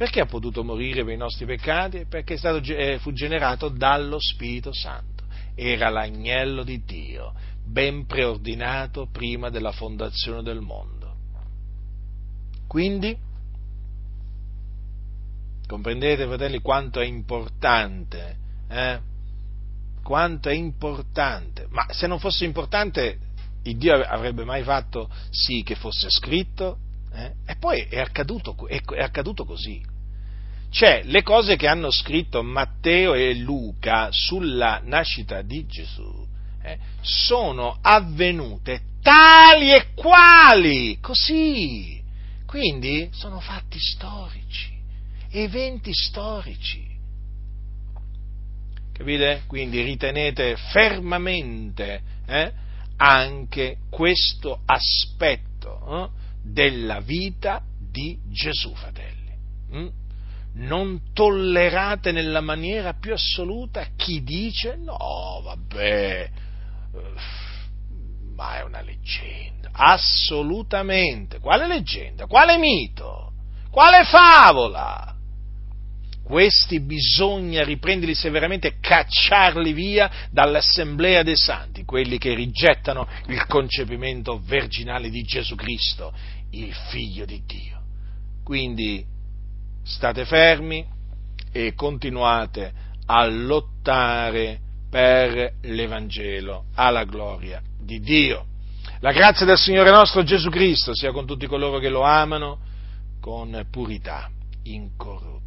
Perché ha potuto morire per i nostri peccati? Perché stato, eh, fu generato dallo Spirito Santo, era l'agnello di Dio ben preordinato prima della fondazione del mondo. Quindi, comprendete, fratelli, quanto è importante, eh? Quanto è importante. Ma se non fosse importante, il Dio avrebbe mai fatto sì che fosse scritto? Eh? E poi è accaduto, è, è accaduto così. Cioè, le cose che hanno scritto Matteo e Luca sulla nascita di Gesù eh, sono avvenute tali e quali, così. Quindi sono fatti storici, eventi storici. Capite? Quindi ritenete fermamente eh, anche questo aspetto eh, della vita di Gesù, fratelli. Mm? Non tollerate nella maniera più assoluta chi dice no, vabbè, ma è una leggenda, assolutamente. Quale leggenda? Quale mito? Quale favola? Questi bisogna riprenderli severamente e cacciarli via dall'assemblea dei santi, quelli che rigettano il concepimento virginale di Gesù Cristo, il figlio di Dio. Quindi state fermi e continuate a lottare per l'Evangelo, alla gloria di Dio. La grazia del Signore nostro Gesù Cristo sia con tutti coloro che lo amano con purità incorrotta.